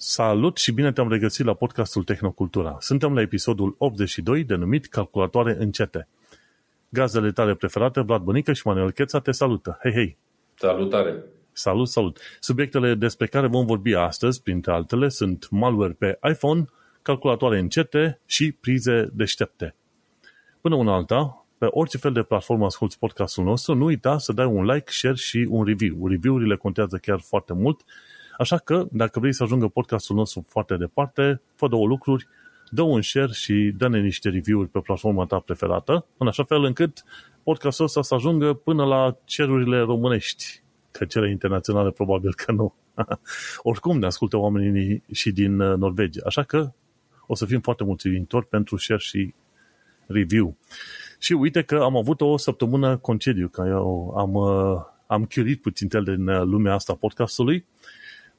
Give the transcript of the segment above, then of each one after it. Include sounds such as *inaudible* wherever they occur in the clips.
Salut și bine te-am regăsit la podcastul Tehnocultura. Suntem la episodul 82 denumit Calculatoare încete. Gazele tale preferate, Vlad Bănică și Manuel Cheța te salută. Hei, hei! Salutare! Salut, salut! Subiectele despre care vom vorbi astăzi, printre altele, sunt malware pe iPhone, calculatoare încete și prize deștepte. Până una alta, pe orice fel de platformă asculti podcastul nostru, nu uita să dai un like, share și un review. Review-urile contează chiar foarte mult Așa că, dacă vrei să ajungă podcastul nostru foarte departe, fă două lucruri, dă un share și dă-ne niște review-uri pe platforma ta preferată, în așa fel încât podcastul ăsta să ajungă până la cerurile românești, că cele internaționale probabil că nu. *laughs* Oricum ne ascultă oamenii și din uh, Norvegia, așa că o să fim foarte mulțumitori pentru share și review. Și uite că am avut o săptămână concediu, că eu am, uh, am chiurit puțin din uh, lumea asta podcastului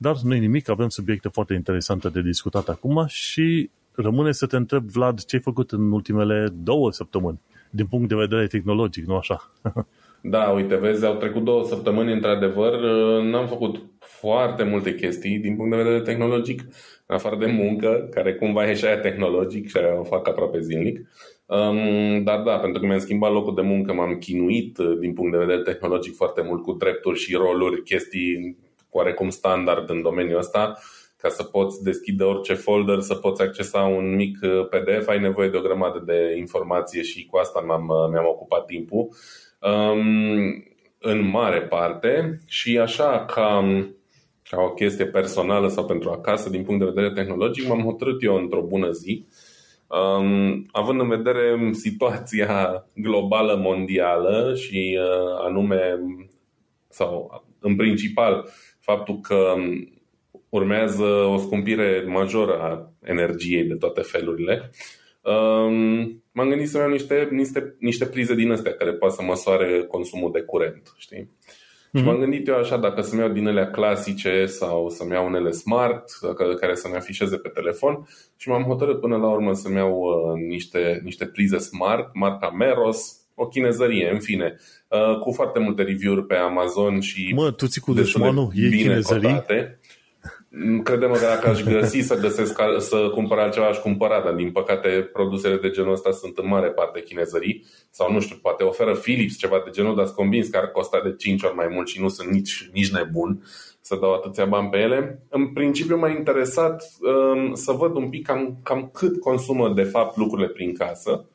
dar nu e nimic, avem subiecte foarte interesante de discutat acum și rămâne să te întreb, Vlad, ce ai făcut în ultimele două săptămâni, din punct de vedere tehnologic, nu așa? *laughs* Da, uite, vezi, au trecut două săptămâni, într-adevăr, n-am făcut foarte multe chestii din punct de vedere tehnologic, în afară de muncă, care cumva e și aia tehnologic și aia o fac aproape zilnic. Um, dar da, pentru că mi-am schimbat locul de muncă, m-am chinuit din punct de vedere tehnologic foarte mult cu drepturi și roluri, chestii oarecum standard în domeniul ăsta. Ca să poți deschide orice folder, să poți accesa un mic uh, PDF, ai nevoie de o grămadă de informație și cu asta mi-am, uh, mi-am ocupat timpul. Um, în mare parte și așa ca, ca o chestie personală sau pentru acasă, din punct de vedere tehnologic, m-am hotărât eu într-o bună zi, um, având în vedere situația globală mondială și uh, anume, sau în principal, faptul că urmează o scumpire majoră a energiei de toate felurile, um, m-am gândit să iau niște, niște, niște prize din astea care poate să măsoare consumul de curent, știi? Mm-hmm. Și m-am mhm. gândit eu așa, dacă să-mi iau din ele clasice sau să-mi iau unele smart, care să-mi afișeze pe telefon și m-am hotărât până la urmă să-mi iau uh, niște, niște prize smart, marca Meros, o chinezărie, în fine, uh, cu foarte multe review-uri pe Amazon și Mă, tu ții cu dușmanul, e bine chinezării? Cotate. Credem că dacă aș găsi să găsesc să cumpăr altceva, aș cumpăra, dar din păcate produsele de genul ăsta sunt în mare parte chinezării sau nu știu, poate oferă Philips ceva de genul, dar sunt convins că ar costa de 5 ori mai mult și nu sunt nici, nici nebun să dau atâția bani pe ele. În principiu m-a interesat um, să văd un pic cam, cam cât consumă de fapt lucrurile prin casă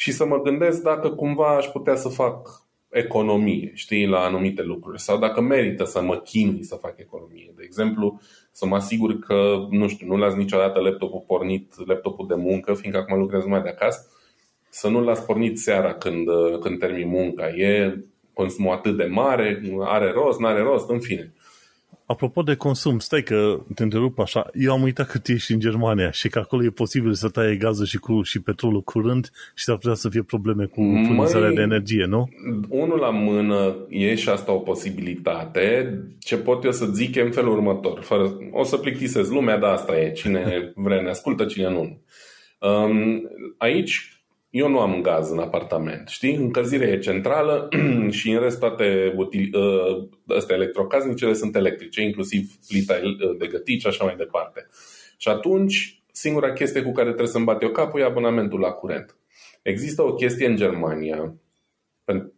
și să mă gândesc dacă cumva aș putea să fac economie, știi, la anumite lucruri sau dacă merită să mă chinui să fac economie. De exemplu, să mă asigur că, nu știu, nu las niciodată laptopul pornit, laptopul de muncă, fiindcă acum lucrez mai de acasă, să nu las pornit seara când, când termin munca. E consumul atât de mare, are rost, nu are rost, în fine. Apropo de consum, stai că te întrerup așa, eu am uitat că ești în Germania și că acolo e posibil să taie gazul și, cu, și petrolul curând și s-ar putea să fie probleme cu furnizarea de energie, nu? Unul la mână e și asta o posibilitate. Ce pot eu să zic e în felul următor. Fără, o să plictisez lumea, dar asta e. Cine *laughs* vrea ne ascultă, cine nu. Um, aici eu nu am gaz în apartament, știi? Încălzirea e centrală *clears throat* și în rest toate util, ă, astea electrocasnicele sunt electrice, inclusiv plita de gătit și așa mai departe. Și atunci, singura chestie cu care trebuie să-mi bat eu capul e abonamentul la curent. Există o chestie în Germania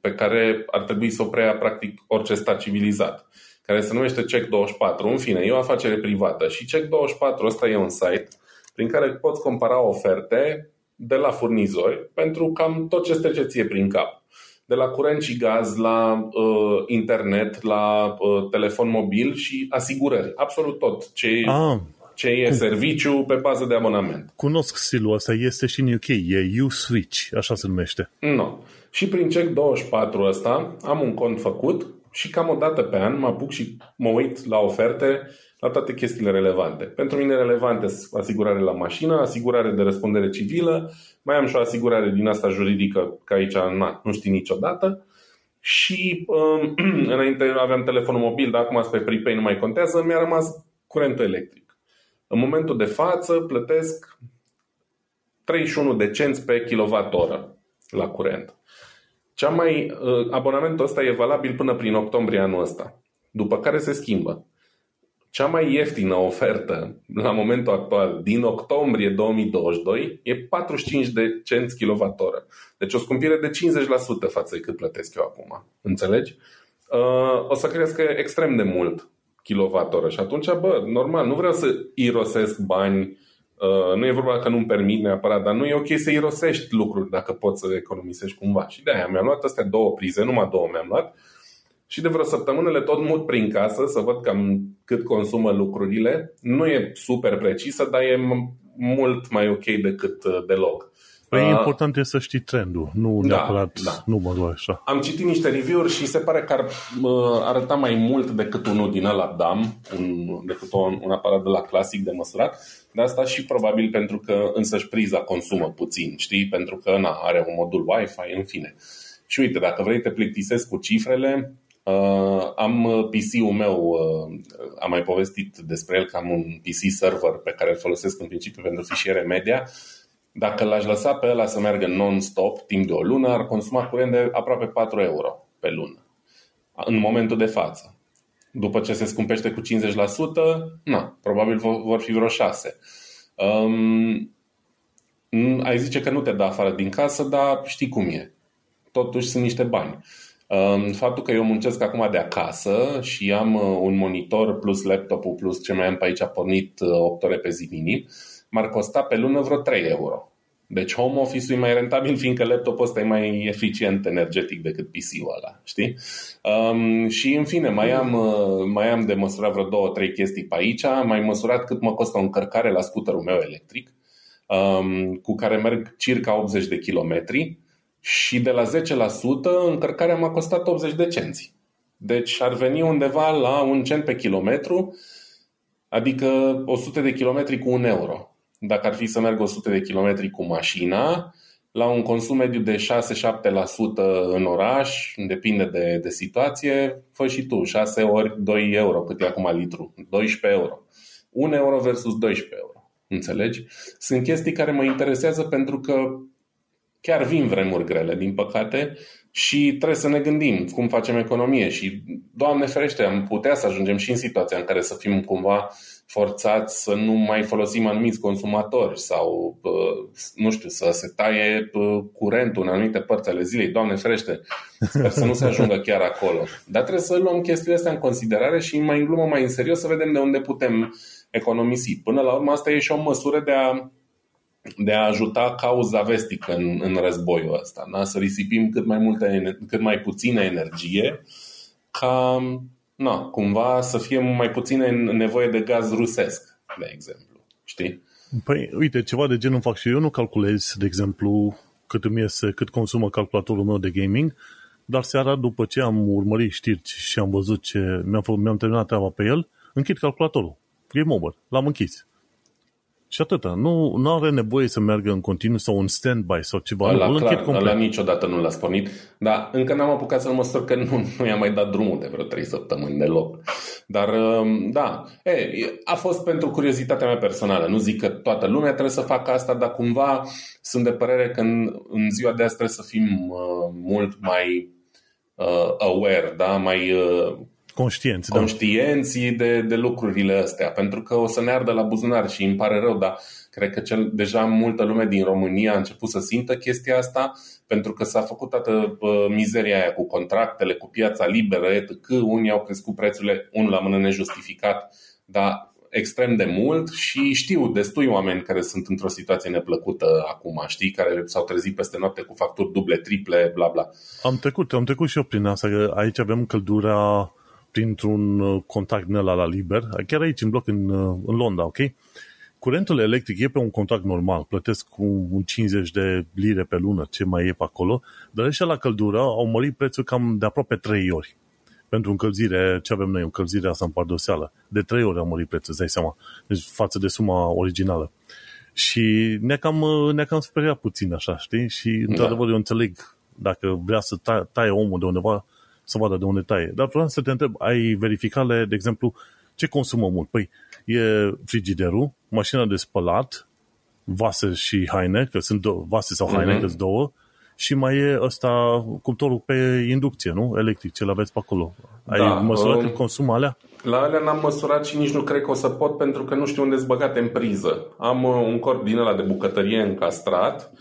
pe care ar trebui să o preia practic orice stat civilizat, care se numește Check24. În fine, e o afacere privată și Check24 ăsta e un site prin care poți compara oferte de la furnizori pentru cam tot ce trece ție prin cap. De la curent și gaz, la uh, internet, la uh, telefon mobil și asigurări. Absolut tot ce, ah, ce e cu... serviciu pe bază de abonament. Cunosc stilul ăsta, este și în UK, e U-Switch, așa se numește. Nu. No. Și prin Check24 ăsta am un cont făcut și cam o dată pe an mă apuc și mă uit la oferte la toate chestiile relevante. Pentru mine relevante asigurare la mașină, asigurare de răspundere civilă, mai am și o asigurare din asta juridică, că aici na, nu știi niciodată. Și um, *clears throat* înainte aveam telefonul mobil, dar acum pe prepay nu mai contează, mi-a rămas curentul electric. În momentul de față plătesc 31 de cenți pe kWh la curent. Cea mai, uh, abonamentul ăsta e valabil până prin octombrie anul ăsta, după care se schimbă cea mai ieftină ofertă la momentul actual din octombrie 2022 e 45 de cenți kWh. Deci o scumpire de 50% față de cât plătesc eu acum. Înțelegi? Uh, o să crească extrem de mult kWh și atunci, bă, normal, nu vreau să irosesc bani Uh, nu e vorba că nu-mi permit neapărat, dar nu e ok să irosești lucruri dacă poți să economisești cumva. Și de aia mi-am luat astea două prize, numai două mi-am luat, și de vreo săptămână le tot mut prin casă să văd cam cât consumă lucrurile. Nu e super precisă, dar e mult mai ok decât uh, deloc. Păi uh, important e să știi trendul, nu da, neapărat da. numărul așa. Am citit niște review-uri și se pare că ar uh, arăta mai mult decât unul din ăla DAM, un, decât un, un aparat de la clasic de măsurat, de asta și probabil pentru că însăși priza consumă puțin, știi? Pentru că na, are un modul Wi-Fi, în fine. Și uite, dacă vrei te plictisesc cu cifrele, Uh, am uh, PC-ul meu, uh, am mai povestit despre el că am un PC server pe care îl folosesc în principiu pentru fișiere media. Dacă l-aș lăsa pe ăla să meargă non-stop timp de o lună, ar consuma curent de aproape 4 euro pe lună. În momentul de față. După ce se scumpește cu 50%, na, probabil vor fi vreo 6. Um, ai zice că nu te dă afară din casă, dar știi cum e. Totuși sunt niște bani. Um, faptul că eu muncesc acum de acasă și am uh, un monitor plus laptopul plus ce mai am pe aici pornit 8 uh, ore pe zi minim, m-ar costa pe lună vreo 3 euro. Deci home office-ul e mai rentabil fiindcă laptopul ăsta e mai eficient energetic decât PC-ul ăla, știi? Um, și în fine, mai am, uh, mai am de măsurat vreo două, trei chestii pe aici. Am mai măsurat cât mă costă o încărcare la scooterul meu electric, um, cu care merg circa 80 de kilometri și de la 10% încărcarea m-a costat 80 de cenți. Deci ar veni undeva la un cent pe kilometru, adică 100 de kilometri cu un euro dacă ar fi să merg 100 de kilometri cu mașina, la un consum mediu de 6-7% în oraș, depinde de, de situație, fă și tu, 6 ori 2 euro, cât e acum litru, 12 euro. 1 euro versus 12 euro. Înțelegi? Sunt chestii care mă interesează pentru că chiar vin vremuri grele, din păcate, și trebuie să ne gândim cum facem economie și, Doamne ferește, am putea să ajungem și în situația în care să fim cumva forțați să nu mai folosim anumiți consumatori sau, nu știu, să se taie curentul în anumite părți ale zilei. Doamne ferește, sper să nu se ajungă chiar acolo. Dar trebuie să luăm chestiile astea în considerare și mai în glumă, mai în serios, să vedem de unde putem economisi. Până la urmă, asta e și o măsură de a de a ajuta cauza vestică în, în războiul ăsta, da? să risipim cât mai, multe, cât mai puțină energie ca na, cumva să fie mai puțină nevoie de gaz rusesc, de exemplu. Știi? Păi, uite, ceva de genul fac și eu, nu calculez, de exemplu, cât îmi iese, cât consumă calculatorul meu de gaming, dar seara, după ce am urmărit știri și am văzut ce mi-am, mi-am terminat treaba pe el, închid calculatorul. Game over. L-am închis. Și atâta. Nu, nu are nevoie să meargă în continuu sau un stand-by sau ceva. Ăla, nu, clar, ăla niciodată nu l-a spornit. Dar încă n-am apucat să-l măsor că nu, nu i-am mai dat drumul de vreo 3 săptămâni deloc. Dar, um, da, e, a fost pentru curiozitatea mea personală. Nu zic că toată lumea trebuie să facă asta, dar cumva sunt de părere că în, în ziua de azi trebuie să fim uh, mult mai uh, aware, da? mai uh, conștienți, da. conștienți da. de, de lucrurile astea, pentru că o să ne ardă la buzunar și îmi pare rău, dar cred că cel, deja multă lume din România a început să simtă chestia asta, pentru că s-a făcut toată uh, mizeria aia cu contractele, cu piața liberă, etc. Unii au crescut prețurile, unul la mână nejustificat, dar extrem de mult și știu destui oameni care sunt într-o situație neplăcută acum, știi, care s-au trezit peste noapte cu facturi duble, triple, bla bla. Am trecut, am trecut și eu prin asta, că aici avem căldura printr-un uh, contact din ăla la liber, chiar aici în bloc în, uh, în Londra, ok? Curentul electric e pe un contract normal, plătesc cu un 50 de lire pe lună, ce mai e pe acolo, dar ăștia la căldură au mărit prețul cam de aproape 3 ori. Pentru încălzire, ce avem noi, încălzirea asta în pardoseală, de 3 ori au mărit prețul, îți dai seama, deci față de suma originală. Și ne-a cam, uh, ne-a cam speriat puțin așa, știi? Și într-adevăr da. eu înțeleg dacă vrea să taie, taie omul de undeva, să vadă de unde taie. Dar vreau să te întreb, ai verificale, de exemplu, ce consumă mult? Păi, e frigiderul, mașina de spălat, vase și haine, că sunt două, vase sau haine, mm-hmm. că două, și mai e ăsta cuptorul pe inducție, nu? Electric, ce aveți pe acolo. Ai da, măsurat um, consumul alea? La alea n-am măsurat și nici nu cred că o să pot pentru că nu știu unde sunt băgate în priză. Am uh, un corp din ăla de bucătărie încastrat uh,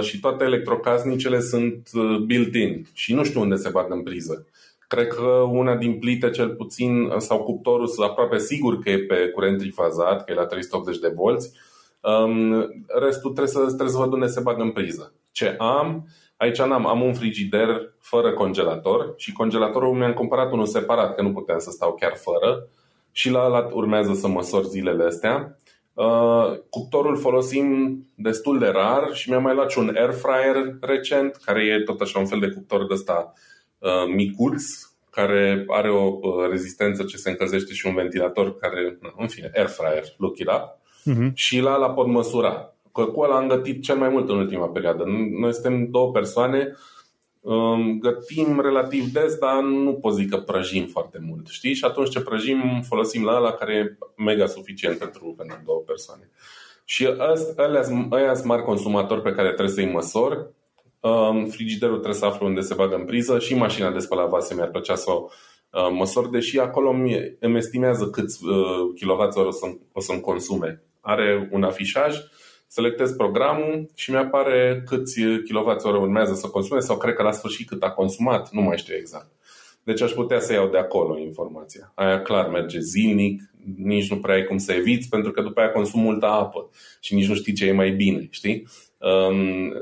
și toate electrocasnicele sunt uh, built-in și nu știu unde se bagă în priză. Cred că una din plite cel puțin sau cuptorul sunt aproape sigur că e pe curent trifazat, că e la 380 de volți. Um, restul trebuie să, trebuie să văd unde se bagă în priză. Ce am, aici n-am, am un frigider fără congelator și congelatorul mi-am cumpărat unul separat, că nu puteam să stau chiar fără și la ăla urmează să măsor zilele astea. Uh, cuptorul folosim destul de rar și mi-am mai luat și un air fryer recent, care e tot așa un fel de cuptor de ăsta uh, micuț, care are o uh, rezistență ce se încălzește și un ventilator care, în fine, air fryer, look it up. Uh-huh. Și la la pot măsura. Că cu ăla am gătit cel mai mult în ultima perioadă. Noi suntem două persoane, um, gătim relativ des, dar nu pot zic că prăjim foarte mult. Știi? Și atunci ce prăjim, folosim la ăla care e mega suficient pentru, pentru două persoane. Și ăia sunt mari consumatori pe care trebuie să-i măsor. Um, frigiderul trebuie să aflu unde se bagă în priză și mașina de spălat vase mi-ar plăcea să o uh, măsor, deși acolo îmi estimează câți uh, kWh o, să, o să-mi consume. Are un afișaj selectez programul și mi-apare câți kWh urmează să consume sau cred că la sfârșit cât a consumat, nu mai știu exact. Deci aș putea să iau de acolo informația. Aia clar merge zilnic, nici nu prea ai cum să eviți pentru că după aia consum multă apă și nici nu știi ce e mai bine, știi? Um,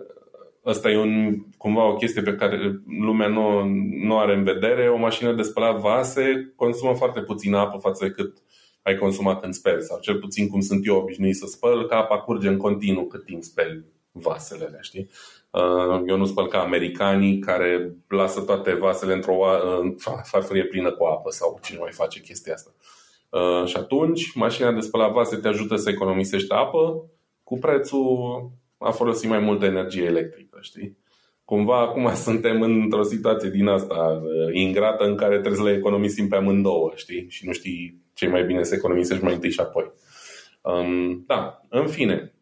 Asta e un, cumva o chestie pe care lumea nu, nu are în vedere. O mașină de spălat vase consumă foarte puțină apă față de cât ai consumat când speli sau cel puțin cum sunt eu obișnuit să spăl, că apa curge în continuu cât timp speli vasele alea, știi? Uh, eu nu spăl ca americanii care lasă toate vasele într-o farfurie plină cu apă sau cine mai face chestia asta. Uh, și atunci, mașina de spălat vase te ajută să economisești apă cu prețul a folosi mai multă energie electrică, știi? Cumva acum suntem într-o situație din asta uh, ingrată în care trebuie să le economisim pe amândouă, știi? Și nu știi ce mai bine să economisești mai întâi și apoi. Um, da, în fine,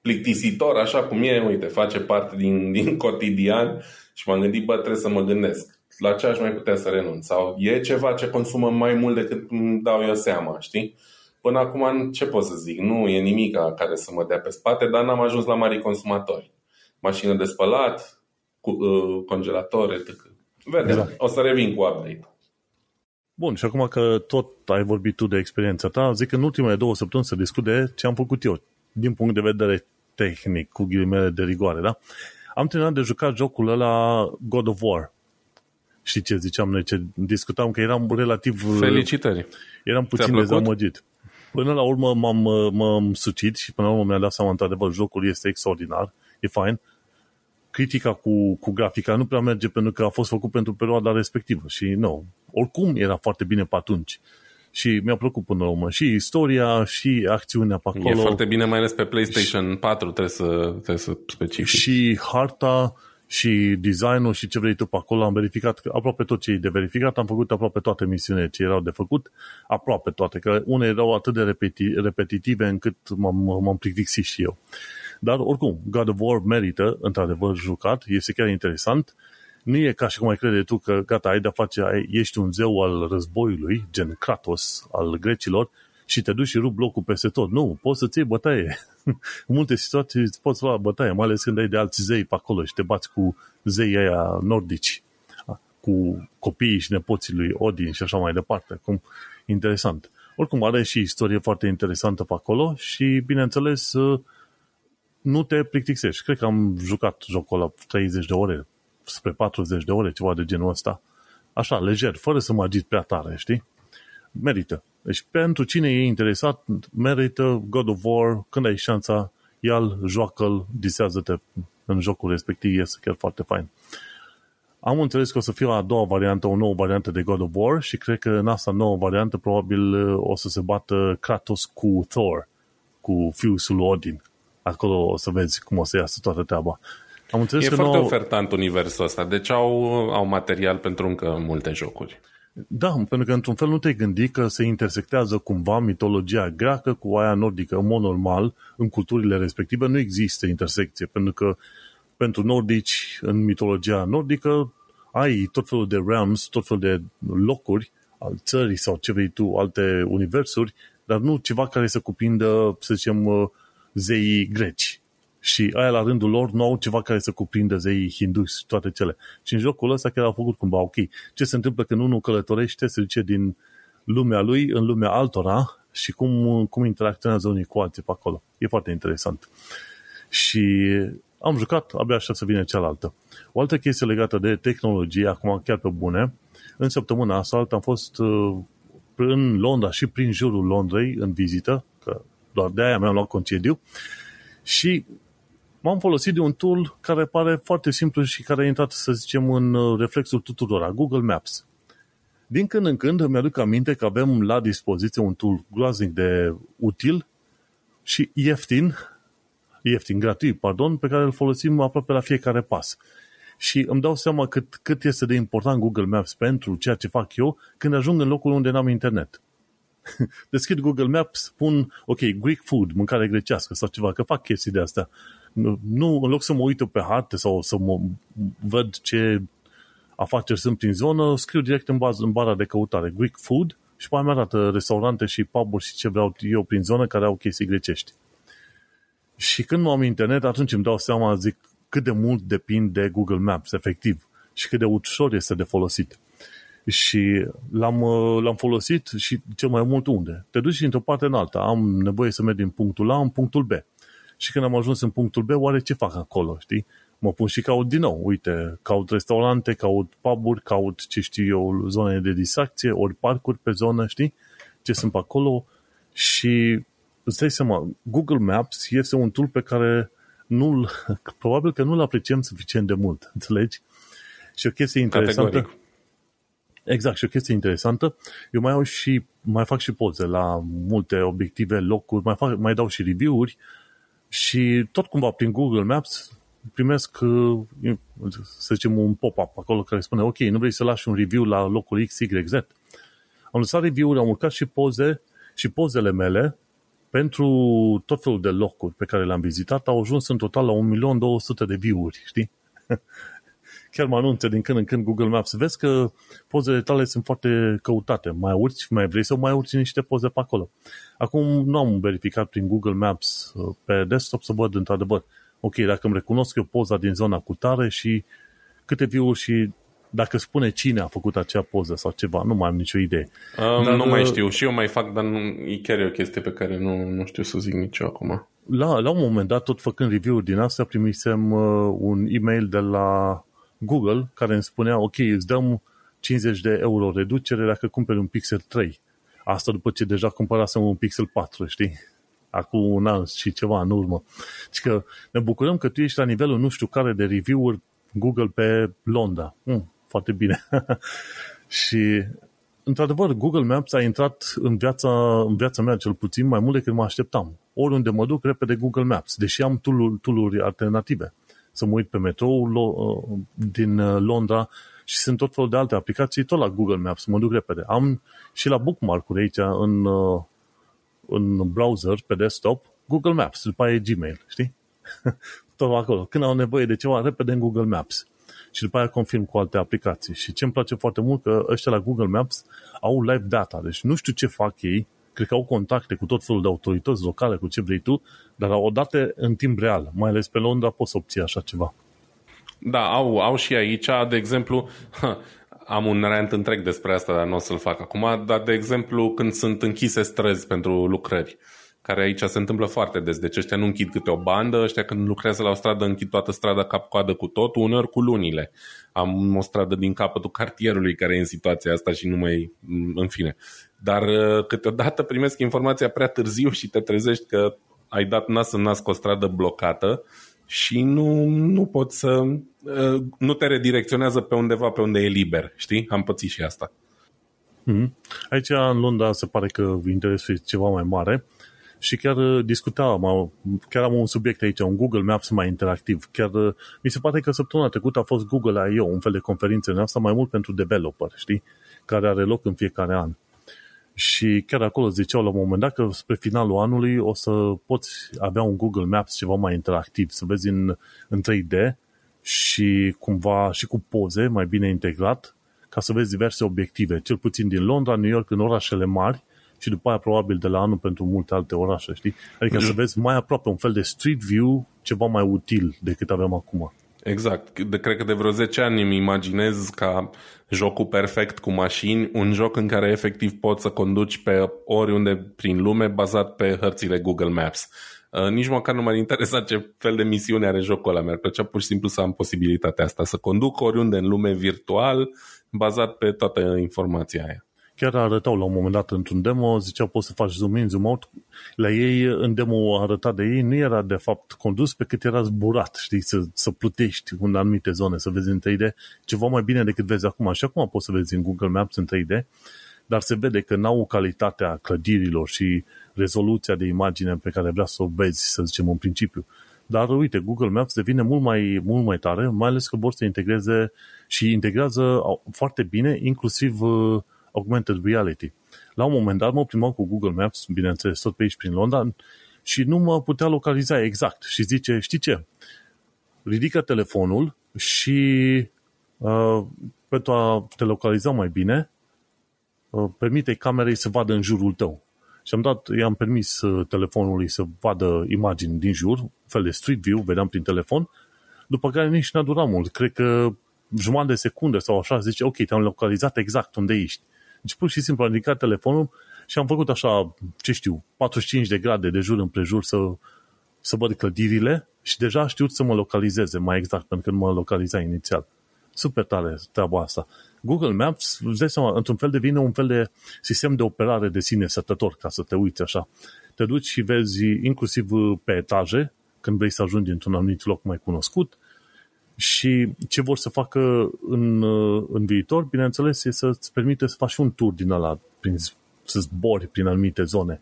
plictisitor, așa cum e, uite, face parte din, *laughs* din cotidian și m-am gândit, bă, trebuie să mă gândesc la ce aș mai putea să renunț sau e ceva ce consumă mai mult decât îmi dau eu seama, știi? Până acum, ce pot să zic? Nu e nimic care să mă dea pe spate, dar n-am ajuns la mari consumatori. Mașină de spălat, cu, uh, congelator, etc. Vedem, exact. o să revin cu update. Bun, și acum că tot ai vorbit tu de experiența ta, zic că în ultimele două săptămâni să discut de ce am făcut eu, din punct de vedere tehnic, cu ghilimele de rigoare, da? Am terminat de jucat jocul ăla God of War. Și ce ziceam noi, ce discutam, că eram relativ... Felicitări! Eram puțin dezamăgit. Până la urmă m-am, m-am sucit și până la urmă mi-am dat seama, într-adevăr, jocul este extraordinar, e fain. Critica cu, cu grafica nu prea merge pentru că a fost făcut pentru perioada respectivă și nu, oricum era foarte bine pe atunci. Și mi-a plăcut până la urmă. Și istoria, și acțiunea pe acolo. E foarte bine, mai ales pe PlayStation și, 4, trebuie să, trebuie să specific. Și harta, și designul și ce vrei tu pe acolo. Am verificat aproape tot ce e de verificat. Am făcut aproape toate misiunile ce erau de făcut. Aproape toate, că unele erau atât de repeti- repetitive încât m-am, m-am plictisit și eu. Dar oricum, God of War merită, într-adevăr, jucat. Este chiar interesant. Nu e ca și cum ai crede tu că gata, ai de-a face, ai, ești un zeu al războiului, gen Kratos al grecilor, și te duci și rup blocul peste tot. Nu, poți să-ți iei bătaie. în *laughs* multe situații îți poți lua bătaie, mai ales când ai de alți zei pe acolo și te bați cu zei aia nordici, cu copiii și nepoții lui Odin și așa mai departe. Cum interesant. Oricum are și istorie foarte interesantă pe acolo și, bineînțeles, nu te plictisești. Cred că am jucat jocul la 30 de ore, spre 40 de ore, ceva de genul ăsta. Așa, lejer, fără să mă agit prea tare, știi? Merită. Deci pentru cine e interesat, merită God of War, când ai șansa, ia-l, joacă-l, disează-te în jocul respectiv, este chiar foarte fain. Am înțeles că o să fie a doua variantă, o nouă variantă de God of War și cred că în asta nouă variantă probabil o să se bată Kratos cu Thor, cu fiul lui Odin acolo o să vezi cum o să iasă toată treaba. Am înțeles e că foarte nou... ofertant universul ăsta, deci au, au material pentru încă multe jocuri. Da, pentru că într-un fel nu te gândi că se intersectează cumva mitologia greacă cu aia nordică. În mod normal, în culturile respective nu există intersecție, pentru că pentru nordici, în mitologia nordică, ai tot felul de realms, tot felul de locuri al țării sau ce vrei tu, alte universuri, dar nu ceva care să cuprindă, să zicem, uh, zeii greci. Și aia la rândul lor nu au ceva care să cuprindă zeii hindus, toate cele. Și în jocul ăsta chiar au făcut cumva ok. Ce se întâmplă când unul călătorește, se duce din lumea lui în lumea altora și cum, cum interacționează unii cu alții pe acolo. E foarte interesant. Și am jucat, abia așa să vină cealaltă. O altă chestie legată de tehnologie, acum chiar pe bune, în săptămâna asta am fost uh, în Londra și prin jurul Londrei în vizită, că doar de aia mi-am luat concediu, și m-am folosit de un tool care pare foarte simplu și care a intrat, să zicem, în uh, reflexul tuturor, Google Maps. Din când în când îmi aduc aminte că avem la dispoziție un tool groaznic de util și ieftin, ieftin, gratuit, pardon, pe care îl folosim aproape la fiecare pas. Și îmi dau seama cât, cât este de important Google Maps pentru ceea ce fac eu când ajung în locul unde n-am internet. *laughs* Deschid Google Maps, spun, ok, Greek food, mâncare grecească sau ceva, că fac chestii de astea. Nu, în loc să mă uit pe hartă sau să mă văd ce afaceri sunt prin zonă, scriu direct în, bază, în bara de căutare Greek food și mai arată restaurante și pub și ce vreau eu prin zonă care au chestii grecești. Și când nu am internet, atunci îmi dau seama, zic, cât de mult depind de Google Maps, efectiv, și cât de ușor este de folosit. Și l-am, l-am folosit și cel mai mult unde? Te duci într-o parte în alta. Am nevoie să merg din punctul A în punctul B. Și când am ajuns în punctul B, oare ce fac acolo, știi? Mă pun și caut din nou. Uite, caut restaurante, caut puburi, caut, ce știu eu, zone de distracție, ori parcuri pe zonă, știi? Ce sunt pe acolo. Și îți dai seama, Google Maps este un tool pe care nu *laughs* probabil că nu-l apreciem suficient de mult, *laughs* înțelegi? Și o chestie interesantă. Categoric. Exact, și o chestie interesantă, eu mai, au și, mai fac și poze la multe obiective, locuri, mai, fac, mai dau și review-uri și tot cumva prin Google Maps primesc, uh, să zicem, un pop-up acolo care spune, ok, nu vrei să lași un review la locul X, Y, Z. Am lăsat review-uri, am urcat și poze și pozele mele pentru tot felul de locuri pe care le-am vizitat au ajuns în total la 1.200.000 de view-uri, știi? *laughs* Chiar mă anunțe din când în când Google Maps. Vezi că pozele tale sunt foarte căutate. Mai urci, mai vrei să mai urci niște poze pe acolo. Acum nu am verificat prin Google Maps uh, pe desktop să văd într-adevăr. Ok, dacă îmi recunosc eu poza din zona cu tare și câte view-uri și dacă spune cine a făcut acea poză sau ceva, nu mai am nicio idee. Um, dar, nu mai uh, știu. Și eu mai fac, dar nu, e chiar e o chestie pe care nu, nu știu să zic nici eu acum. La, la un moment dat, tot făcând review-uri din astea, primisem uh, un e-mail de la Google care îmi spunea, ok, îți dăm 50 de euro reducere dacă cumperi un Pixel 3. Asta după ce deja cumpărasem un Pixel 4, știi? Acum un an și ceva în urmă. Și că ne bucurăm că tu ești la nivelul nu știu care de review-uri Google pe Londra. Mm, foarte bine. *laughs* și, într-adevăr, Google Maps a intrat în viața, în viața mea cel puțin mai mult decât mă așteptam. Oriunde mă duc, repede Google Maps, deși am tool-uri alternative. Să mă uit pe metrou uh, din uh, Londra și sunt tot felul de alte aplicații tot la Google Maps, mă duc repede. Am și la bookmark-uri aici în, uh, în browser, pe desktop, Google Maps, după aia e Gmail, știi? *laughs* tot acolo. Când au nevoie de ceva, repede în Google Maps și după aia confirm cu alte aplicații. Și ce îmi place foarte mult că ăștia la Google Maps au live data, deci nu știu ce fac ei, cred că au contacte cu tot felul de autorități locale, cu ce vrei tu, dar au date în timp real, mai ales pe Londra poți să obții așa ceva. Da, au, au și aici, de exemplu, *laughs* am un rant întreg despre asta, dar nu o să-l fac acum, dar de exemplu când sunt închise străzi pentru lucrări. Uh, care aici se întâmplă foarte des. Deci ăștia nu închid câte o bandă, ăștia când lucrează la o stradă închid toată strada cap-coadă cu tot, uneori cu lunile. Am o stradă din capătul cartierului care e în situația asta și nu mai... în fine. Dar uh, câteodată primesc informația prea târziu și te trezești că ai dat nas în nas cu o stradă blocată și nu, nu poți să... Uh, nu te redirecționează pe undeva pe unde e liber, știi? Am pățit și asta. Mm-hmm. Aici în Londra se pare că interesul e ceva mai mare și chiar uh, discutam, chiar am un subiect aici, un Google Maps mai interactiv. Chiar uh, mi se pare că săptămâna trecută a fost Google I.O., un fel de conferință în asta mai mult pentru developer, știi? Care are loc în fiecare an. Și chiar acolo ziceau la un moment dat că spre finalul anului o să poți avea un Google Maps ceva mai interactiv, să vezi în, în 3D și cumva și cu poze mai bine integrat ca să vezi diverse obiective, cel puțin din Londra, New York, în orașele mari și după aia probabil de la anul pentru multe alte orașe, știi? Adică să vezi mai aproape un fel de street view ceva mai util decât avem acum. Exact. De, cred că de vreo 10 ani îmi imaginez ca jocul perfect cu mașini, un joc în care efectiv poți să conduci pe oriunde prin lume bazat pe hărțile Google Maps. Uh, nici măcar nu m-ar interesa ce fel de misiune are jocul ăla. Mi-ar plăcea pur și simplu să am posibilitatea asta, să conduc oriunde în lume virtual, bazat pe toată informația aia. Chiar arătau la un moment dat într-un demo, ziceau poți să faci zoom in, zoom out. La ei, în demo arătat de ei, nu era de fapt condus pe cât era zburat, știi, să, să plutești în anumite zone, să vezi în 3D ceva mai bine decât vezi acum. Și acum poți să vezi în Google Maps în 3D, dar se vede că n-au calitatea clădirilor și rezoluția de imagine pe care vrea să o vezi, să zicem, în principiu. Dar uite, Google Maps devine mult mai, mult mai tare, mai ales că vor să integreze și integrează foarte bine, inclusiv uh, augmented reality. La un moment dat mă plimbam cu Google Maps, bineînțeles, tot pe aici prin Londra, și nu mă putea localiza exact. Și zice, știi ce? Ridică telefonul și uh, pentru a te localiza mai bine, uh, permite camerei să vadă în jurul tău. Și am dat, i-am permis uh, telefonului să vadă imagini din jur, un fel de street view, vedeam prin telefon, după care nici n-a durat mult. Cred că jumătate de secundă sau așa, zice, ok, te-am localizat exact unde ești. Deci pur și simplu am ridicat telefonul și am făcut așa, ce știu, 45 de grade de jur împrejur să, să văd clădirile și deja a știut să mă localizeze mai exact pentru că nu mă localiza inițial. Super tare treaba asta. Google Maps, îți dai seama, într-un fel devine un fel de sistem de operare de sine sătător, ca să te uiți așa. Te duci și vezi inclusiv pe etaje, când vrei să ajungi într-un anumit loc mai cunoscut, și ce vor să facă în, în viitor, bineînțeles, e să-ți permite să faci un tur din ăla, prin, să zbori prin anumite zone.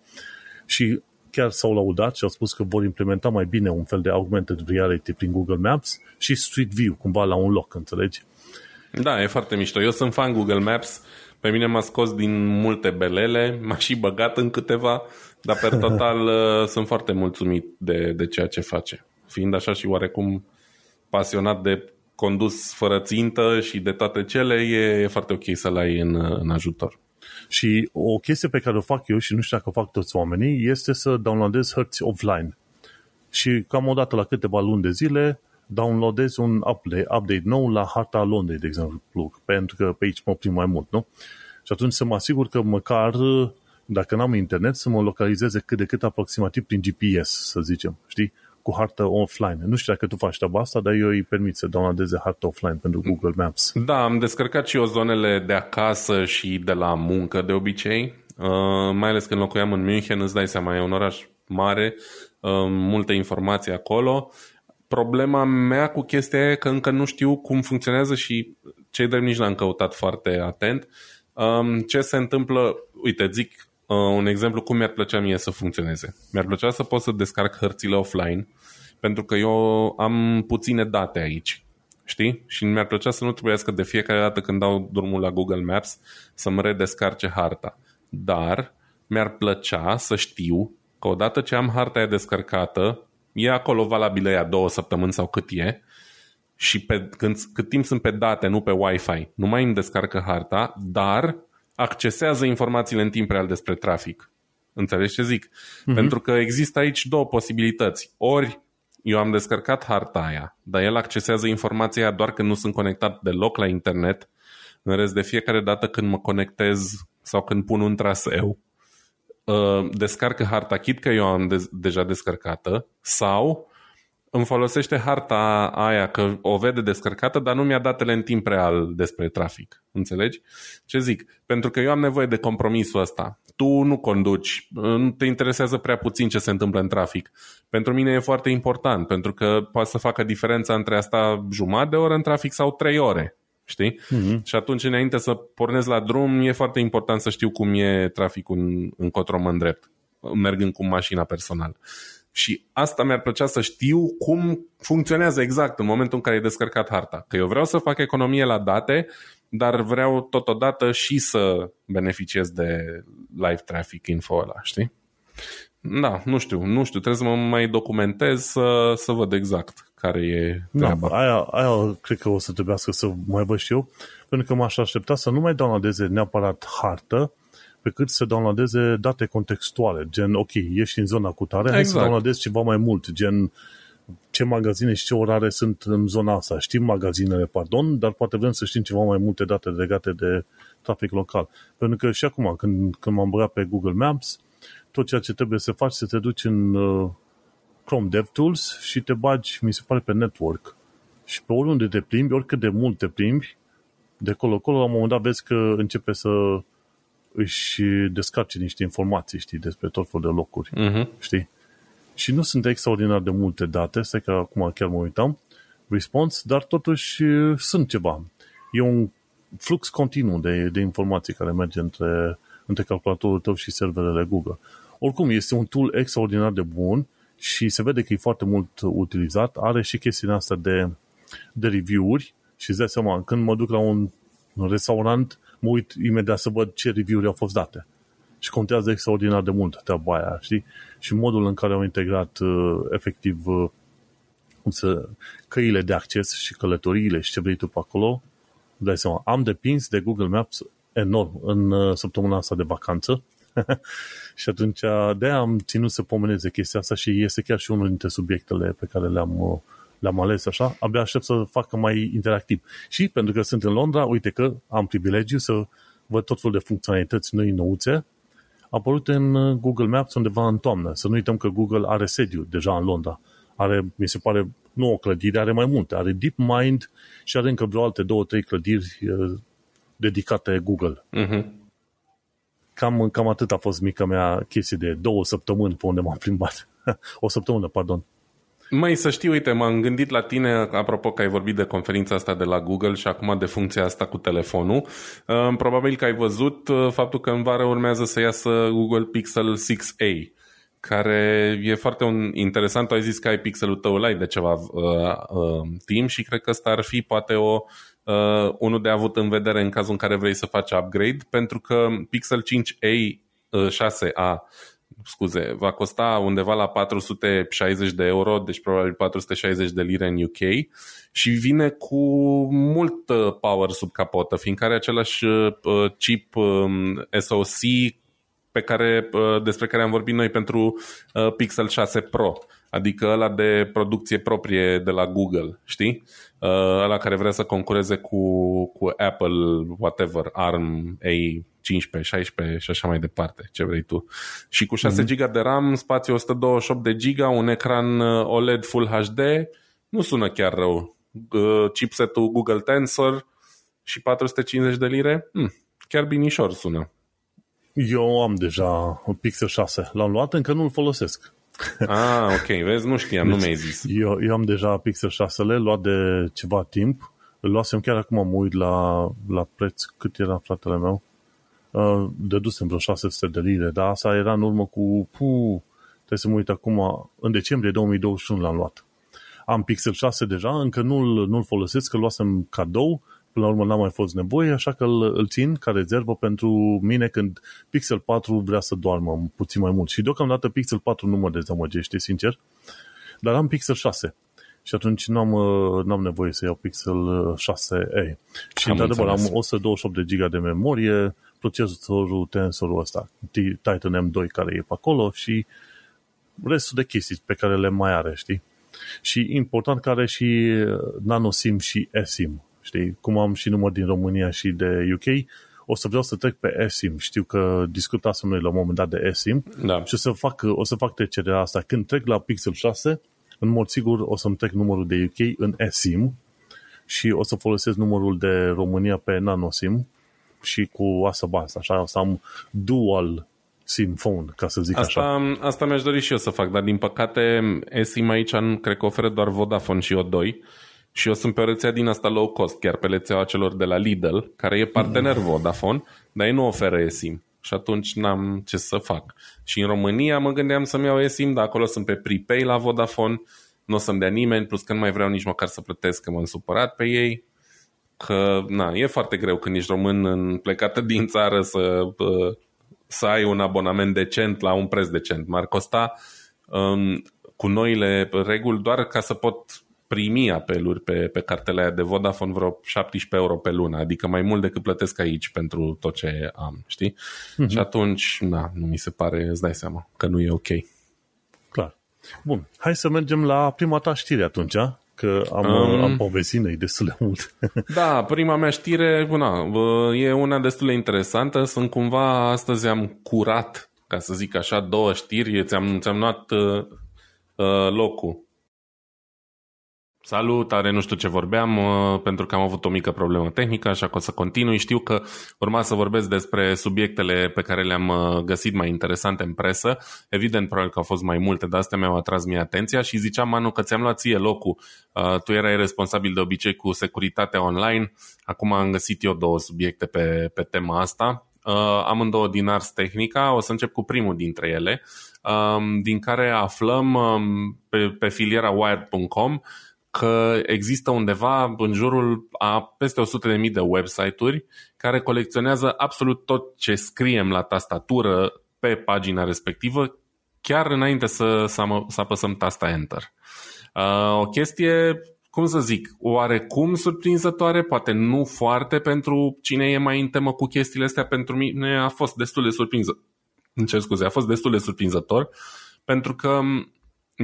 Și chiar s-au laudat și au spus că vor implementa mai bine un fel de augmented reality prin Google Maps și Street View, cumva la un loc, înțelegi? Da, e foarte mișto. Eu sunt fan Google Maps, pe mine m-a scos din multe belele, m-a și băgat în câteva, dar pe total *laughs* uh, sunt foarte mulțumit de, de ceea ce face. Fiind așa și oarecum pasionat de condus fără țintă și de toate cele, e, e foarte ok să-l ai în, în ajutor. Și o chestie pe care o fac eu și nu știu dacă o fac toți oamenii este să downloadez hărți offline. Și cam o dată la câteva luni de zile downloadez un update, update nou la harta Londrei, de exemplu, pentru că pe aici mă oprim mai mult, nu? Și atunci să mă asigur că măcar dacă n-am internet, să mă localizeze cât de cât aproximativ prin GPS, să zicem, știi? Cu hartă offline. Nu știu dacă tu faci treaba asta, dar eu îi permit să downloadeze hartă offline pentru Google Maps. Da, am descărcat și eu zonele de acasă și de la muncă de obicei, uh, mai ales când locuiam în München, îți dai seama, e un oraș mare, uh, multe informații acolo. Problema mea cu chestia e că încă nu știu cum funcționează și cei de nici l-am căutat foarte atent. Um, ce se întâmplă, uite, zic Uh, un exemplu cum mi-ar plăcea mie să funcționeze. Mi-ar plăcea să pot să descarc hărțile offline, pentru că eu am puține date aici. Știi? Și mi-ar plăcea să nu trebuiască de fiecare dată când dau drumul la Google Maps să-mi redescarce harta. Dar mi-ar plăcea să știu că odată ce am harta aia descărcată, e acolo valabilă ea două săptămâni sau cât e, și pe, când, cât timp sunt pe date, nu pe Wi-Fi, nu mai îmi descarcă harta, dar accesează informațiile în timp real despre trafic. Înțelegi ce zic? Uh-huh. Pentru că există aici două posibilități. Ori eu am descărcat harta aia, dar el accesează informația doar când nu sunt conectat deloc la internet, în rest de fiecare dată când mă conectez sau când pun un traseu, uh, descarcă harta chit că eu am deja descărcată sau îmi folosește harta aia că o vede descărcată, dar nu mi-a datele în timp real despre trafic. Înțelegi? Ce zic? Pentru că eu am nevoie de compromisul ăsta. Tu nu conduci, nu te interesează prea puțin ce se întâmplă în trafic. Pentru mine e foarte important, pentru că poate să facă diferența între asta jumătate de oră în trafic sau trei ore. Știi? Mm-hmm. Și atunci, înainte să pornesc la drum, e foarte important să știu cum e traficul în, încotro mă îndrept, mergând cu mașina personal. Și asta mi-ar plăcea să știu cum funcționează exact în momentul în care e descărcat harta. Că eu vreau să fac economie la date, dar vreau totodată și să beneficiez de live traffic info ăla, știi? Da, nu știu, nu știu, trebuie să mă mai documentez să, să văd exact care e da, treaba. Da, aia, aia cred că o să trebuiască să mai văd și eu, pentru că m-aș aștepta să nu mai downloadeze neapărat hartă, pe cât să downloadeze date contextuale, gen, ok, ești în zona cu tare, exact. hai să exact. downloadezi ceva mai mult, gen ce magazine și ce orare sunt în zona asta. Știm magazinele, pardon, dar poate vrem să știm ceva mai multe date legate de trafic local. Pentru că și acum, când, când m-am băgat pe Google Maps, tot ceea ce trebuie să faci, să te duci în uh, Chrome DevTools și te bagi, mi se pare, pe network. Și pe oriunde te plimbi, oricât de mult te plimbi, de colo-colo, la un moment dat vezi că începe să își descarce niște informații, știi, despre tot felul de locuri, uh-huh. știi? Și nu sunt extraordinar de multe date, stai că acum chiar mă uitam, response, dar totuși sunt ceva. E un flux continuu de, de informații care merge între, între calculatorul tău și serverele Google. Oricum, este un tool extraordinar de bun și se vede că e foarte mult utilizat. Are și chestiunea asta de, de review-uri și îți dai seama, când mă duc la un restaurant, mă uit imediat să văd ce review-uri au fost date. Și contează extraordinar de mult treaba aia, știi? Și modul în care au integrat uh, efectiv uh, să, căile de acces și călătoriile și ce vrei tu pe acolo, dai seama, am depins de Google Maps enorm în uh, săptămâna asta de vacanță *laughs* și atunci de am ținut să pomeneze chestia asta și este chiar și unul dintre subiectele pe care le-am, uh, le-am ales așa, abia aștept să facă mai interactiv. Și pentru că sunt în Londra, uite că am privilegiu să văd tot felul de funcționalități noi nouțe apărut în uh, Google Maps undeva în toamnă. Să nu uităm că Google are sediu deja în Londra. Are, mi se pare, nu o clădire, are mai multe. Are DeepMind și are încă vreo alte două, trei clădiri uh, dedicate Google. Uh-huh. Cam, cam atât a fost mica mea chestie de două săptămâni pe unde m-am plimbat. *laughs* o săptămână, pardon. Mai să știi, uite, m-am gândit la tine, apropo că ai vorbit de conferința asta de la Google și acum de funcția asta cu telefonul. Uh, probabil că ai văzut uh, faptul că în vară urmează să iasă Google Pixel 6a, care e foarte un, interesant. Tu ai zis că ai pixelul tău ăla de ceva uh, uh, timp și cred că ăsta ar fi poate o, uh, unul de avut în vedere în cazul în care vrei să faci upgrade, pentru că Pixel 5a 6A scuze, va costa undeva la 460 de euro, deci probabil 460 de lire în UK și vine cu mult power sub capotă, fiindcă are același uh, chip um, SoC pe care, uh, despre care am vorbit noi pentru uh, Pixel 6 Pro, adică ăla de producție proprie de la Google, știi? Ăla care vrea să concureze cu, cu Apple, whatever, ARM, A 15, 16 și așa mai departe, ce vrei tu. Și cu 6 mm-hmm. GB de RAM, spațiu 128 de GB, un ecran uh, OLED Full HD, nu sună chiar rău. Uh, chipsetul Google Tensor și 450 de lire, hmm, chiar binișor sună. Eu am deja un Pixel 6. L-am luat, încă nu-l folosesc. Ah, ok, vezi, nu știam, deci, nu mi-ai zis. Eu, eu am deja Pixel 6 le luat de ceva timp. Îl luasem chiar acum, mă uit la, la preț, cât era fratele meu. Uh, dădusem vreo 600 de lire, dar asta era în urmă cu, pu, trebuie să mă uit acum, în decembrie 2021 l-am luat. Am Pixel 6 deja, încă nu-l, nu-l folosesc, că luasem cadou, până la urmă n-a mai fost nevoie, așa că îl, îl țin ca rezervă pentru mine când Pixel 4 vrea să doarmă puțin mai mult. Și deocamdată Pixel 4 nu mă dezamăgește, sincer, dar am Pixel 6 și atunci n-am, uh, n-am nevoie să iau Pixel 6a. Și am într-adevăr am 128 de giga de memorie, procesorul tensorul ăsta, Titan M2 care e pe acolo și restul de chestii pe care le mai are, știi? Și important că are și NanoSIM și eSIM, știi? Cum am și număr din România și de UK, o să vreau să trec pe eSIM. Știu că discutasem noi la un moment dat de eSIM da. și o să fac, o să fac trecerea asta. Când trec la Pixel 6, în mod sigur o să-mi trec numărul de UK în eSIM și o să folosesc numărul de România pe NanoSIM și cu asta basta, așa, o să am dual SIM phone, ca să zic asta, așa. Asta mi-aș dori și eu să fac, dar din păcate eSIM aici cred că oferă doar Vodafone și O2 și eu sunt pe o rețea din asta low cost, chiar pe rețeaua celor de la Lidl, care e partener mm. Vodafone, dar ei nu oferă eSIM și atunci n-am ce să fac. Și în România mă gândeam să-mi iau eSIM, dar acolo sunt pe prepay la Vodafone, nu o să-mi dea nimeni, plus că nu mai vreau nici măcar să plătesc că m-am supărat pe ei că na, e foarte greu când ești român în plecată din țară să, să ai un abonament decent la un preț decent. M-ar costa um, cu noile reguli doar ca să pot primi apeluri pe, pe cartela de Vodafone vreo 17 euro pe lună, adică mai mult decât plătesc aici pentru tot ce am, știi? Uh-huh. Și atunci, na, nu mi se pare, îți dai seama, că nu e ok. Clar. Bun, hai să mergem la prima ta știre atunci, că am, um, am povestit noi destul de mult. *laughs* da, prima mea știre, na, e una destul de interesantă. Sunt cumva, astăzi am curat, ca să zic așa, două știri. Ți-am, ți-am luat uh, uh, locul. Salut, are nu știu ce vorbeam, uh, pentru că am avut o mică problemă tehnică, așa că o să continui. Știu că urma să vorbesc despre subiectele pe care le-am uh, găsit mai interesante în presă. Evident, probabil că au fost mai multe, dar astea mi-au atras mie atenția și ziceam, Manu, că ți-am luat ție locul. Uh, tu erai responsabil de obicei cu securitatea online. Acum am găsit eu două subiecte pe, pe tema asta. Amândouă din Ars Technica. O să încep cu primul dintre ele, um, din care aflăm um, pe, pe filiera wired.com că există undeva în jurul a peste 100.000 de website-uri care colecționează absolut tot ce scriem la tastatură pe pagina respectivă, chiar înainte să, să, să apăsăm tasta Enter. Uh, o chestie, cum să zic, oarecum surprinzătoare, poate nu foarte pentru cine e mai în temă cu chestiile astea, pentru mine a fost destul de surprinzător. Îmi cer scuze, a fost destul de surprinzător, pentru că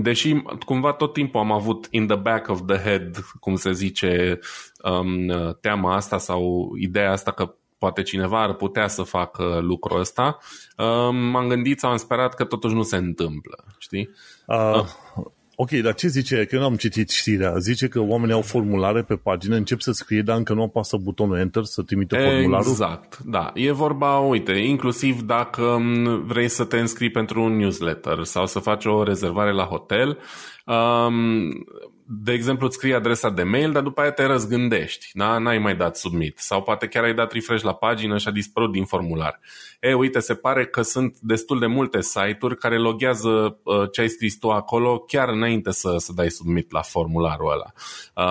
deși cumva tot timpul am avut in the back of the head, cum se zice, um, teama asta sau ideea asta că poate cineva ar putea să facă lucrul ăsta, um, m-am gândit sau am sperat că totuși nu se întâmplă, știi? Uh, uh. Ok, dar ce zice? Că nu am citit știrea. Zice că oamenii au formulare pe pagină, încep să scrie, dar încă nu apasă butonul Enter să trimită formularul? Exact, da. E vorba, uite, inclusiv dacă vrei să te înscrii pentru un newsletter sau să faci o rezervare la hotel, um, de exemplu, îți scrii adresa de mail, dar după aia te răzgândești, da? n-ai mai dat submit. Sau poate chiar ai dat refresh la pagină și a dispărut din formular. E, uite, se pare că sunt destul de multe site-uri care loghează uh, ce ai scris tu acolo chiar înainte să, să dai submit la formularul ăla.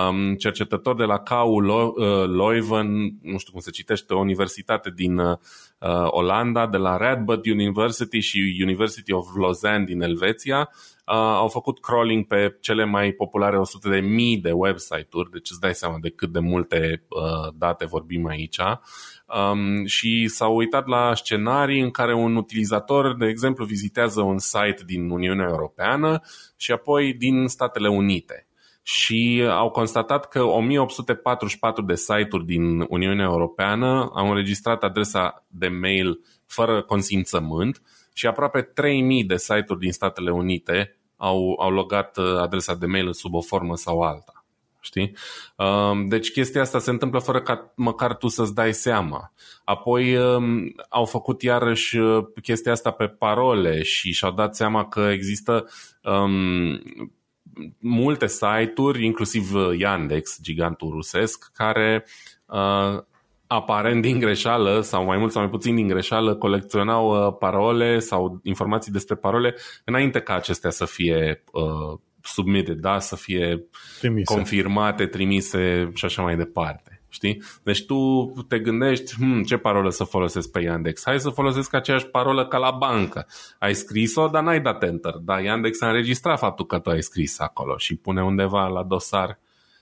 Um, cercetător de la KU Leuven, nu știu cum se citește, o universitate din uh, Olanda, de la Radboud University și University of Lausanne din Elveția, uh, au făcut crawling pe cele mai populare 100 de mii de website-uri, deci îți dai seama de cât de multe uh, date vorbim aici. Um, și s-au uitat la scenarii în care un utilizator, de exemplu, vizitează un site din Uniunea Europeană și apoi din Statele Unite și au constatat că 1844 de site-uri din Uniunea Europeană au înregistrat adresa de mail fără consimțământ și aproape 3000 de site-uri din Statele Unite au, au logat uh, adresa de mail sub o formă sau alta. Știi? Um, deci chestia asta se întâmplă fără ca măcar tu să-ți dai seama. Apoi um, au făcut iarăși uh, chestia asta pe parole și și-au dat seama că există um, multe site-uri, inclusiv uh, Yandex, gigantul rusesc, care uh, aparent din greșeală sau mai mult sau mai puțin din greșeală colecționau uh, parole sau informații despre parole înainte ca acestea să fie uh, submitted, da? să fie trimise. confirmate, trimise și așa mai departe. Știi? Deci tu te gândești, hm, ce parolă să folosesc pe Yandex? Hai să folosesc aceeași parolă ca la bancă. Ai scris-o, dar n-ai dat enter. Dar Yandex a înregistrat faptul că tu ai scris acolo și pune undeva la dosar.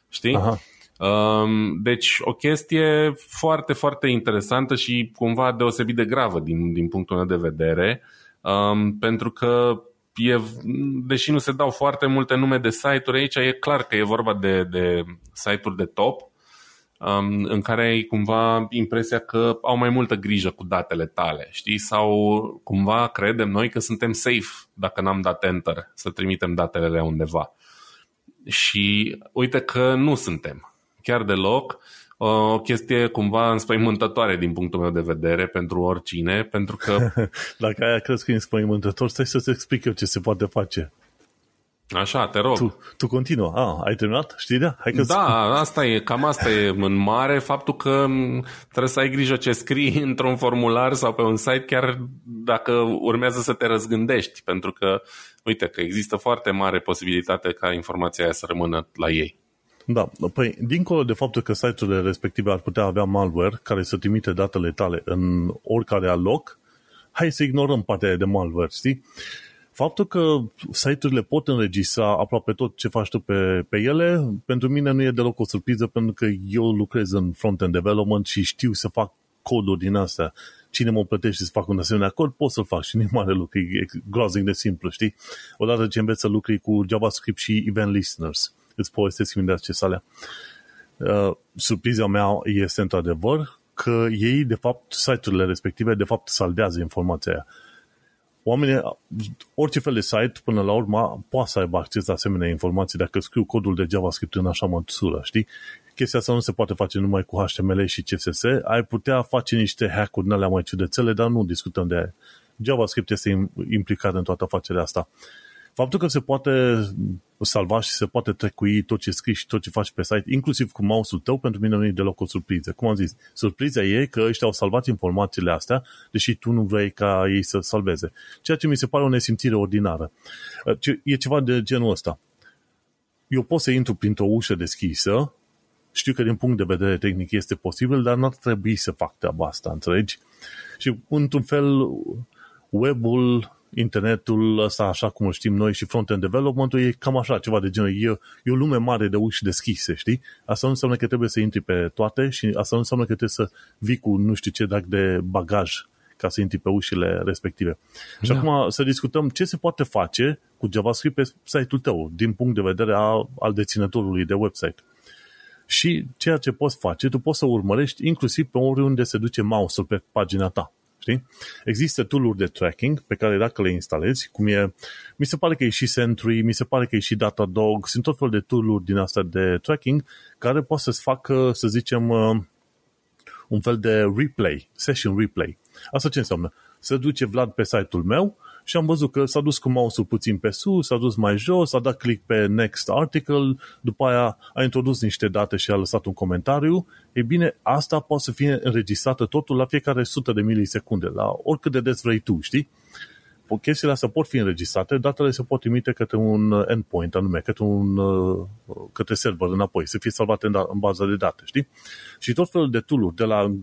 Știi? Aha. Um, deci o chestie foarte, foarte interesantă și cumva deosebit de gravă din, din punctul meu de vedere, um, pentru că e, deși nu se dau foarte multe nume de site-uri aici, e clar că e vorba de, de site-uri de top um, în care ai cumva impresia că au mai multă grijă cu datele tale, știi? Sau cumva credem noi că suntem safe dacă n-am dat enter să trimitem datele undeva. Și uite că nu suntem chiar deloc o chestie cumva înspăimântătoare din punctul meu de vedere pentru oricine, pentru că... *laughs* Dacă aia crezi că e înspăimântător, stai să-ți explic eu ce se poate face. Așa, te rog. Tu, tu continuă. Ah, ai terminat știrea? Hai că da, asta e, cam asta e în mare, faptul că trebuie să ai grijă ce scrii *laughs* într-un formular sau pe un site, chiar dacă urmează să te răzgândești, pentru că, uite, că există foarte mare posibilitate ca informația aia să rămână la ei. Da, păi, dincolo de faptul că site-urile respective ar putea avea malware care să trimite datele tale în oricare alt loc, hai să ignorăm partea de malware, știi? faptul că site-urile pot înregistra aproape tot ce faci tu pe, pe ele, pentru mine nu e deloc o surpriză, pentru că eu lucrez în front-end development și știu să fac coduri din astea. Cine mă plătește să fac un asemenea cod, pot să-l fac și nu e mare lucru, e groaznic de simplu, știi? Odată ce înveți să lucri cu JavaScript și event listeners, îți povestesc imediat ce alea. Uh, surpriza mea este într-adevăr că ei, de fapt, site-urile respective, de fapt, saldează informația aia oamenii, orice fel de site, până la urmă, poate să aibă acces la asemenea informații dacă scriu codul de JavaScript în așa măsură, știi? Chestia asta nu se poate face numai cu HTML și CSS, ai putea face niște hack-uri în alea mai ciudățele, dar nu discutăm de aia. JavaScript este implicat în toată afacerea asta. Faptul că se poate salva și se poate trecui tot ce scrii și tot ce faci pe site, inclusiv cu mouse-ul tău, pentru mine nu e deloc o surpriză. Cum am zis, surpriza e că ăștia au salvat informațiile astea, deși tu nu vrei ca ei să salveze. Ceea ce mi se pare o nesimțire ordinară. E ceva de genul ăsta. Eu pot să intru printr-o ușă deschisă, știu că din punct de vedere tehnic este posibil, dar n-ar trebui să fac treaba asta, înțelegi? Și într-un fel, webul internetul ăsta, așa cum îl știm noi, și front-end development-ul e cam așa, ceva de genul, e, e o lume mare de uși deschise, știi? Asta nu înseamnă că trebuie să intri pe toate și asta nu înseamnă că trebuie să vii cu nu știu ce drag de bagaj ca să intri pe ușile respective. Da. Și acum să discutăm ce se poate face cu JavaScript pe site-ul tău, din punct de vedere a, al deținătorului de website. Și ceea ce poți face, tu poți să urmărești inclusiv pe oriunde se duce mouse-ul pe pagina ta. Știi? Există tool de tracking pe care dacă le instalezi, cum e, mi se pare că e și Sentry, mi se pare că e și Datadog, sunt tot fel de tool din asta de tracking care poate să-ți facă, să zicem, uh, un fel de replay, session replay. Asta ce înseamnă? Se duce Vlad pe site-ul meu și am văzut că s-a dus cu mouse-ul puțin pe sus, s-a dus mai jos, a dat click pe next article, după aia a introdus niște date și a lăsat un comentariu. E bine, asta poate să fie înregistrată totul la fiecare sută de milisecunde, la oricât de des vrei tu, știi? chestiile astea pot fi înregistrate, datele se pot trimite către un endpoint anume, către un către server înapoi, să fie salvate în, da, în baza de date, știi? Și tot felul de tool de la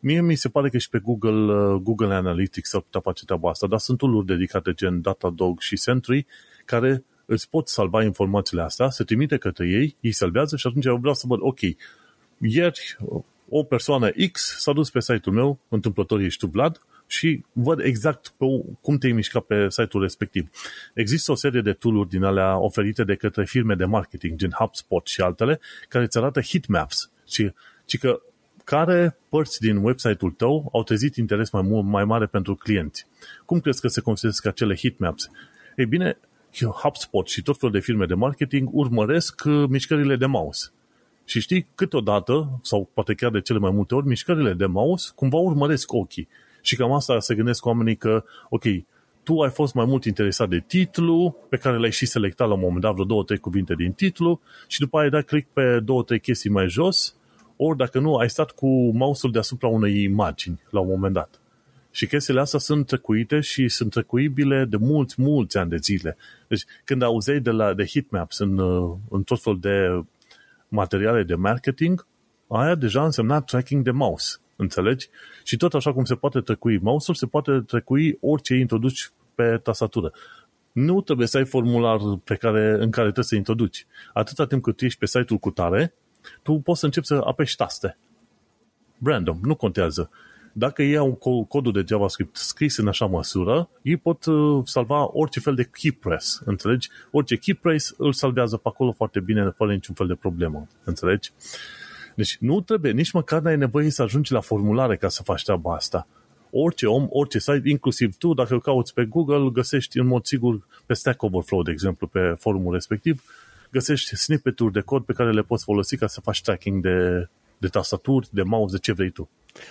Mie mi se pare că și pe Google, uh, Google Analytics s-ar putea face treaba asta, dar sunt tool dedicate gen Datadog și Sentry care îți pot salva informațiile astea, se trimite către ei, ei salvează și atunci eu vreau să văd, ok, ieri o persoană X s-a dus pe site-ul meu, întâmplător ești tu, Vlad, și văd exact pe cum te-ai mișcat pe site-ul respectiv. Există o serie de tool din alea oferite de către firme de marketing, gen HubSpot și altele, care îți arată heatmaps. Și, și că care părți din website-ul tău au trezit interes mai, mult, mai mare pentru clienți. Cum crezi că se consideră acele heatmaps? Ei bine, HubSpot și tot felul de firme de marketing urmăresc uh, mișcările de mouse. Și știi, câteodată, sau poate chiar de cele mai multe ori, mișcările de mouse cumva urmăresc ochii. Și cam asta se gândesc oamenii că, ok, tu ai fost mai mult interesat de titlu, pe care l-ai și selectat la un moment dat, vreo două, trei cuvinte din titlu, și după aia ai dat click pe două, trei chestii mai jos ori dacă nu, ai stat cu mouse-ul deasupra unei imagini la un moment dat. Și chestiile astea sunt trecuite și sunt trecuibile de mulți, mulți ani de zile. Deci când auzeai de, la, de heatmaps în, în tot fel de materiale de marketing, aia deja însemna tracking de mouse. Înțelegi? Și tot așa cum se poate trecui mouse-ul, se poate trecui orice introduci pe tastatură. Nu trebuie să ai formular pe care, în care trebuie să introduci. Atâta timp cât ești pe site-ul cu tare, tu poți să începi să apeși taste. Random, nu contează. Dacă iau codul de JavaScript scris în așa măsură, ei pot uh, salva orice fel de key press, înțelegi? Orice key press îl salvează pe acolo foarte bine, fără niciun fel de problemă, înțelegi? Deci nu trebuie, nici măcar n-ai nevoie să ajungi la formulare ca să faci treaba asta. Orice om, orice site, inclusiv tu, dacă îl cauți pe Google, găsești în mod sigur pe Stack Overflow, de exemplu, pe forumul respectiv, găsești snippet-uri de cod pe care le poți folosi ca să faci tracking de, de tastaturi, de mouse, de ce vrei tu.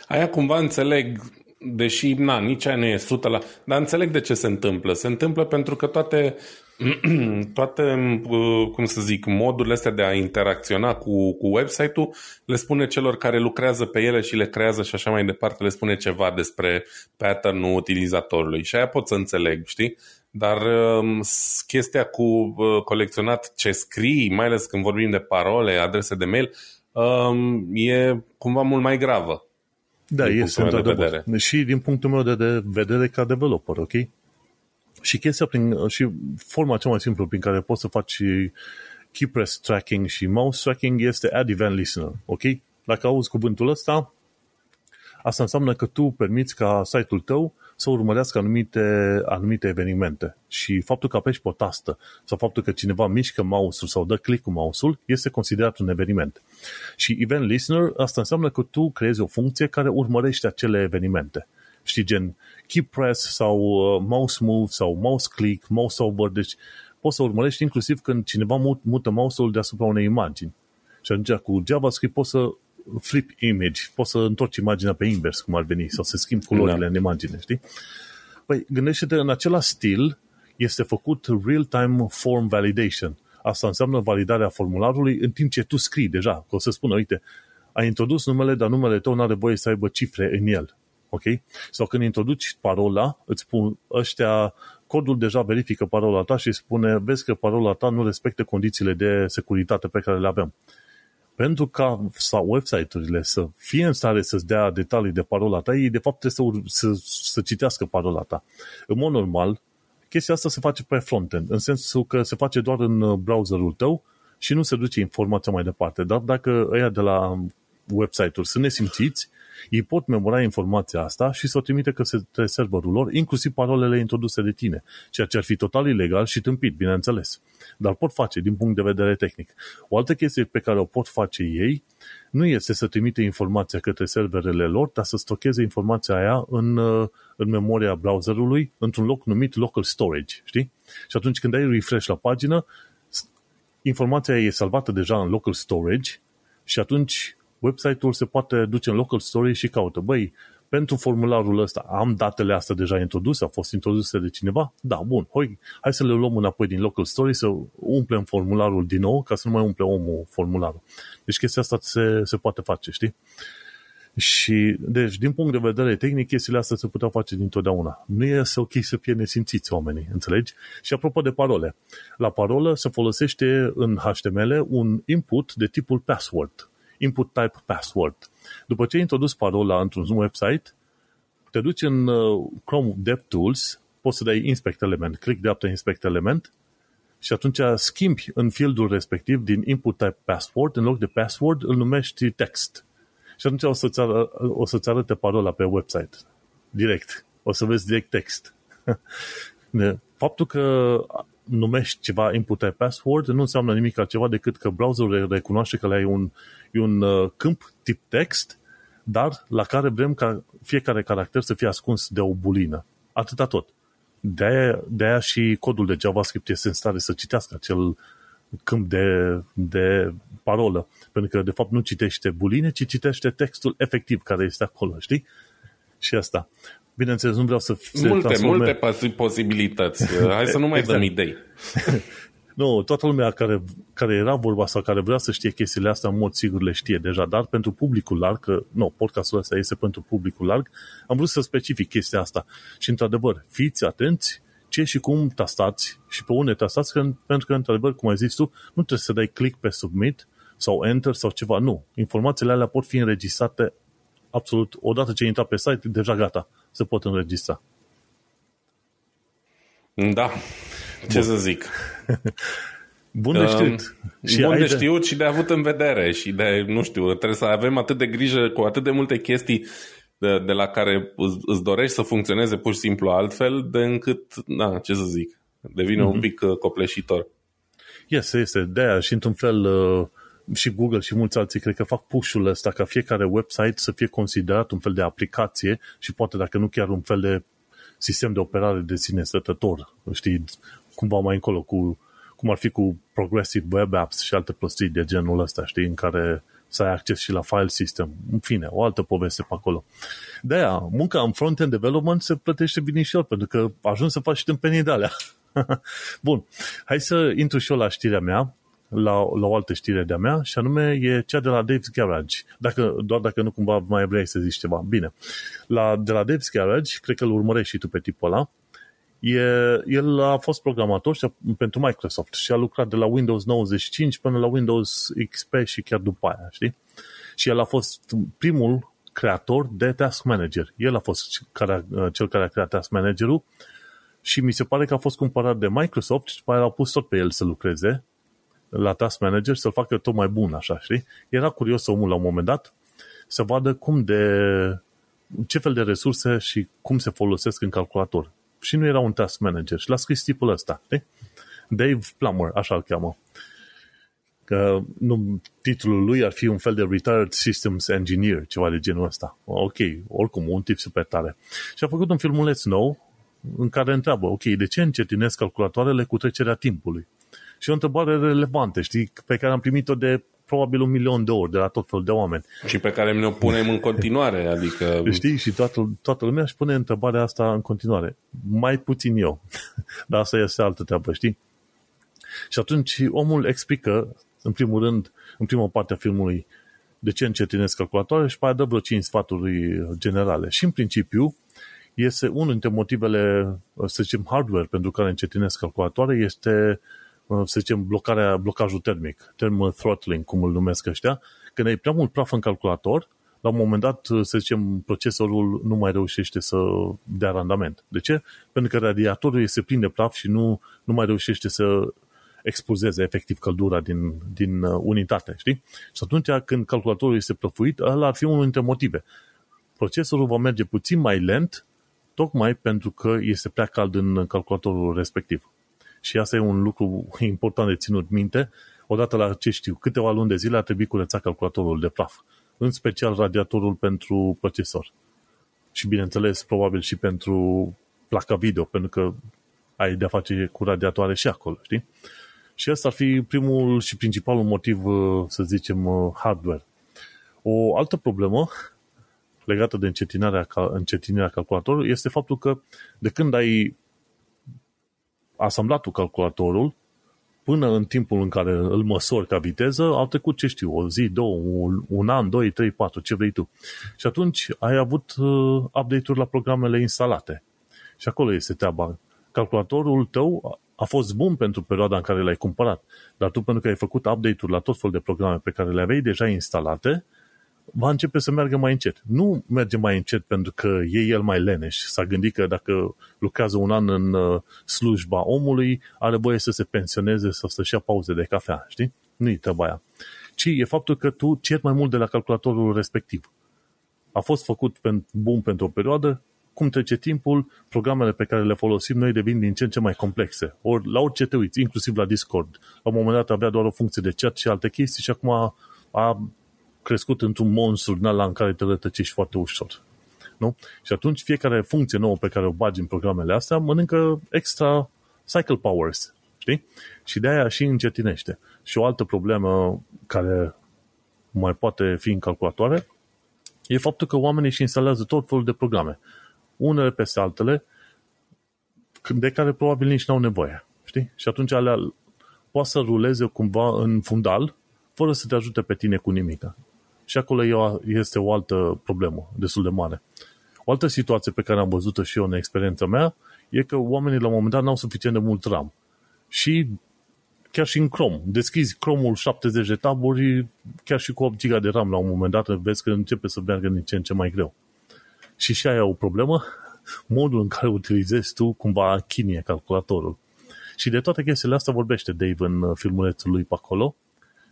Aia cumva înțeleg, deși na, nici aia nu e 100 la... Dar înțeleg de ce se întâmplă. Se întâmplă pentru că toate, *clears throat* toate uh, cum să zic, modurile astea de a interacționa cu, cu website-ul le spune celor care lucrează pe ele și le creează și așa mai departe, le spune ceva despre pattern-ul utilizatorului. Și aia pot să înțeleg, știi? Dar um, chestia cu uh, colecționat ce scrii, mai ales când vorbim de parole, adrese de mail, um, e cumva mult mai gravă. Da, este de vedere. Și din punctul meu de vedere ca developer, ok? Și chestia prin, și forma cea mai simplă prin care poți să faci key press tracking și mouse tracking este add event listener, ok? Dacă auzi cuvântul ăsta, asta înseamnă că tu permiți ca site-ul tău să urmărească anumite, anumite evenimente. Și faptul că apeși pe o tastă sau faptul că cineva mișcă mouse-ul sau dă click cu mouse-ul este considerat un eveniment. Și event listener, asta înseamnă că tu creezi o funcție care urmărește acele evenimente. Știi, gen key press sau uh, mouse move sau mouse click, mouse over, deci poți să urmărești inclusiv când cineva mută mouse-ul deasupra unei imagini. Și atunci cu JavaScript poți să flip image, poți să întorci imaginea pe invers, cum ar veni, sau să schimbi culorile da. în imagine, știi? Păi, gândește-te, în același stil este făcut real-time form validation. Asta înseamnă validarea formularului în timp ce tu scrii deja, că o să spună, uite, ai introdus numele, dar numele tău nu are voie să aibă cifre în el. Ok? Sau când introduci parola, îți spun, ăștia, codul deja verifică parola ta și spune, vezi că parola ta nu respectă condițiile de securitate pe care le avem pentru ca sau website-urile să fie în stare să-ți dea detalii de parola ta, ei de fapt trebuie să, să, să citească parola ta. În mod normal, chestia asta se face pe frontend, în sensul că se face doar în uh, browserul tău și nu se duce informația mai departe. Dar dacă ăia de la website-uri sunt nesimțiți, ei pot memora informația asta și să o trimite către serverul lor, inclusiv parolele introduse de tine, ceea ce ar fi total ilegal și tâmpit, bineînțeles. Dar pot face din punct de vedere tehnic. O altă chestie pe care o pot face ei nu este să trimite informația către serverele lor, dar să stocheze informația aia în, în memoria browserului, într-un loc numit local storage, știi? Și atunci când ai refresh la pagină, informația e salvată deja în local storage și atunci website-ul se poate duce în local story și caută, băi, pentru formularul ăsta am datele astea deja introduse, au fost introduse de cineva? Da, bun, hai, hai să le luăm înapoi din local story, să umplem formularul din nou, ca să nu mai umple omul formularul. Deci chestia asta se, se poate face, știi? Și, deci, din punct de vedere tehnic, chestiile astea se puteau face dintotdeauna. Nu e să ok să fie nesimțiți oamenii, înțelegi? Și apropo de parole, la parolă se folosește în HTML un input de tipul password input type password. După ce ai introdus parola într-un website, te duci în uh, Chrome DevTools, poți să dai inspect element, click dreapta inspect element și atunci schimbi în fieldul respectiv din input type password, în loc de password îl numești text. Și atunci o să-ți, ară, o să-ți arăte parola pe website. Direct. O să vezi direct text. *laughs* Faptul că numești ceva input type password nu înseamnă nimic altceva decât că browserul recunoaște că le ai un, un uh, câmp tip text, dar la care vrem ca fiecare caracter să fie ascuns de o bulină. Atâta tot. De-aia, de-aia și codul de JavaScript este în stare să citească acel câmp de, de parolă. Pentru că, de fapt, nu citește buline, ci citește textul efectiv care este acolo, știi? Și asta. Bineînțeles, nu vreau să se Multe, transforme... multe posibilități. *laughs* Hai să nu mai exact. dăm idei. *laughs* nu, toată lumea care, care era vorba sau care vrea să știe chestiile astea, în mod sigur le știe deja, dar pentru publicul larg, că, nu, podcastul ăsta este pentru publicul larg, am vrut să specific chestia asta. Și, într-adevăr, fiți atenți ce și cum tastați și pe unde tastați, că, pentru că, într-adevăr, cum ai zis tu, nu trebuie să dai click pe submit sau enter sau ceva, nu. Informațiile alea pot fi înregistrate absolut, odată ce ai intrat pe site, deja gata, se pot înregistra. Da, ce Bun. să zic. *laughs* Bun de știut. Um, și bun de știut și de avut în vedere și de, nu știu, trebuie să avem atât de grijă cu atât de multe chestii de, de la care îți, îți dorești să funcționeze pur și simplu altfel, de încât, na, ce să zic, devine mm-hmm. un mhm. pic uh, copleșitor. Este, este. De aia și într-un fel uh, și Google și mulți alții cred că fac push-ul ăsta ca fiecare website să fie considerat un fel de aplicație și poate dacă nu chiar un fel de sistem de operare de sine stătător, știi, cumva mai încolo, cu, cum ar fi cu Progressive Web Apps și alte prostii de genul ăsta, știi, în care să ai acces și la file system. În fine, o altă poveste pe acolo. De aia, munca în front-end development se plătește binișor, pentru că ajungi să faci și tâmpenii de alea. *laughs* Bun, hai să intru și eu la știrea mea la, la o altă știre de-a mea și anume e cea de la Dave's Garage. Dacă, doar dacă nu cumva mai vrei să zici ceva. Bine. La, de la Dave's Garage, cred că îl urmărești și tu pe tipul ăla, e, el a fost programator și a, pentru Microsoft și a lucrat de la Windows 95 până la Windows XP și chiar după aia, știi? Și el a fost primul creator de Task Manager. El a fost care, cel care a creat Task Manager-ul și mi se pare că a fost cumpărat de Microsoft și după aia l-au pus tot pe el să lucreze la Task Manager să-l facă tot mai bun, așa, știi? Era curios omul la un moment dat să vadă cum de ce fel de resurse și cum se folosesc în calculator. Și nu era un task manager. Și l-a scris tipul ăsta. De? Dave Plummer, așa îl cheamă. Că nu, titlul lui ar fi un fel de Retired Systems Engineer, ceva de genul ăsta. Ok, oricum, un tip super tare. Și a făcut un filmuleț nou în care întreabă, ok, de ce încetinesc calculatoarele cu trecerea timpului? Și o întrebare relevantă, știi, pe care am primit-o de probabil un milion de ori de la tot felul de oameni. Și pe care ne-o punem în continuare, adică... Știi? Și toată, toată lumea își pune întrebarea asta în continuare. Mai puțin eu. *laughs* Dar asta este altă treabă, știi? Și atunci omul explică, în primul rând, în prima parte a filmului, de ce încetinesc calculatoare și pe aia dă vreo 5 sfaturi generale. Și în principiu, este unul dintre motivele, să zicem, hardware pentru care încetinesc calculatoare este să zicem, blocarea, blocajul termic, thermal throttling, cum îl numesc ăștia, când ai prea mult praf în calculator, la un moment dat, să zicem, procesorul nu mai reușește să dea randament. De ce? Pentru că radiatorul este plin de praf și nu, nu mai reușește să expulzeze efectiv căldura din, din uh, unitate, știi? Și atunci când calculatorul este prăfuit, ăla ar fi unul dintre motive. Procesorul va merge puțin mai lent, tocmai pentru că este prea cald în calculatorul respectiv. Și asta e un lucru important de ținut minte. Odată la ce știu, câteva luni de zile a trebuit curățat calculatorul de praf, în special radiatorul pentru procesor. Și bineînțeles, probabil și pentru placa video, pentru că ai de-a face cu radiatoare și acolo, știi? Și asta ar fi primul și principalul motiv, să zicem, hardware. O altă problemă legată de încetinirea, încetinirea calculatorului este faptul că de când ai asamblatul calculatorul, până în timpul în care îl măsori ca viteză, au trecut, ce știu, o zi, două, un, un an, doi, trei, patru, ce vrei tu. Și atunci ai avut uh, update-uri la programele instalate. Și acolo este treaba. Calculatorul tău a fost bun pentru perioada în care l-ai cumpărat, dar tu pentru că ai făcut update-uri la tot felul de programe pe care le aveai deja instalate, va începe să meargă mai încet. Nu merge mai încet pentru că e el mai leneș. S-a gândit că dacă lucrează un an în uh, slujba omului, are voie să se pensioneze sau să-și ia pauze de cafea, știi? Nu-i treaba aia. Ci e faptul că tu ceri mai mult de la calculatorul respectiv. A fost făcut bun pentru o perioadă, cum trece timpul, programele pe care le folosim noi devin din ce în ce mai complexe. Ori la orice te uiți, inclusiv la Discord. La un moment dat avea doar o funcție de chat și alte chestii și acum a, a crescut într-un monstru din ăla în care te rătăcești foarte ușor. Nu? Și atunci fiecare funcție nouă pe care o bagi în programele astea mănâncă extra cycle powers. Știi? Și de aia și încetinește. Și o altă problemă care mai poate fi în calculatoare e faptul că oamenii își instalează tot felul de programe. Unele peste altele, de care probabil nici n-au nevoie. Știi? Și atunci alea poate să ruleze cumva în fundal fără să te ajute pe tine cu nimic. Și acolo este o altă problemă destul de mare. O altă situație pe care am văzut-o și eu în experiența mea e că oamenii la un moment dat n-au suficient de mult RAM. Și chiar și în Chrome. Deschizi Chrome-ul 70 de taburi, chiar și cu 8 GB de RAM la un moment dat, vezi că începe să meargă din ce în ce mai greu. Și și aia o problemă, *laughs* modul în care utilizezi tu cumva chinie calculatorul. Și de toate chestiile astea vorbește Dave în filmulețul lui pe acolo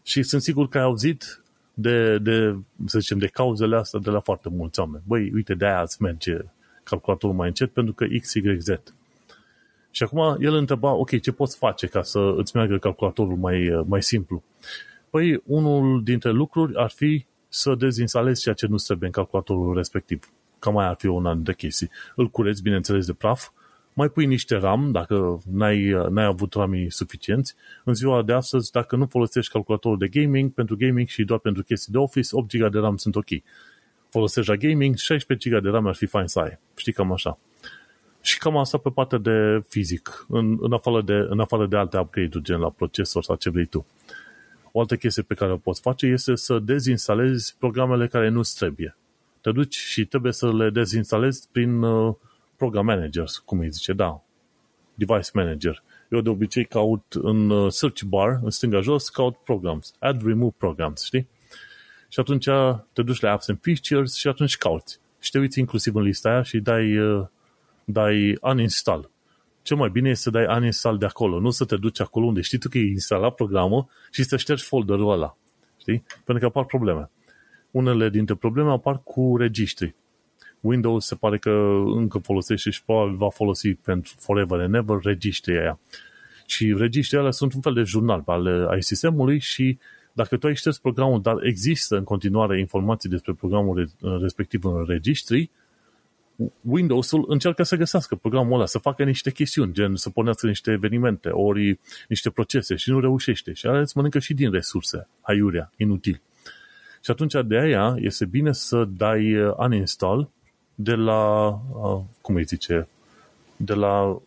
și sunt sigur că ai auzit de, de, să zicem, de cauzele astea de la foarte mulți oameni. Băi, uite, de aia îți merge calculatorul mai încet pentru că X, Y, Z. Și acum el întreba, ok, ce poți face ca să îți meargă calculatorul mai, mai simplu? Păi, unul dintre lucruri ar fi să dezinstalezi ceea ce nu trebuie în calculatorul respectiv. Cam mai ar fi una dintre chestii. Îl cureți, bineînțeles, de praf, mai pui niște RAM, dacă n-ai, n-ai avut RAM suficienți. În ziua de astăzi, dacă nu folosești calculatorul de gaming, pentru gaming și doar pentru chestii de Office, 8 GB de RAM sunt ok. Folosești la gaming, 16 GB de RAM ar fi fain să ai. Știi, cam așa. Și cam asta pe partea de fizic, în, în, afară, de, în afară de alte upgrade-uri, gen la procesor sau ce vrei tu. O altă chestie pe care o poți face este să dezinstalezi programele care nu-ți trebuie. Te duci și trebuie să le dezinstalezi prin uh, program managers, cum îi zice, da, device manager. Eu de obicei caut în uh, search bar, în stânga jos, caut programs, add remove programs, știi? Și atunci te duci la apps and features și atunci cauți. Și te uiți inclusiv în lista aia și dai, uh, dai uninstall. cel mai bine este să dai uninstall de acolo, nu să te duci acolo unde știi tu că e instalat programul și să ștergi folderul ăla. Știi? Pentru că apar probleme. Unele dintre probleme apar cu registri. Windows se pare că încă folosește și probabil va folosi pentru forever and ever registrii aia. Și registrii alea sunt un fel de jurnal ale ai sistemului și dacă tu ai șters programul, dar există în continuare informații despre programul respectiv în registri, Windows-ul încearcă să găsească programul ăla, să facă niște chestiuni, gen să pornească niște evenimente, ori niște procese și nu reușește. Și alea îți mănâncă și din resurse, aiurea, inutil. Și atunci de aia este bine să dai uh, uninstall de la, uh, cum îi zice, de la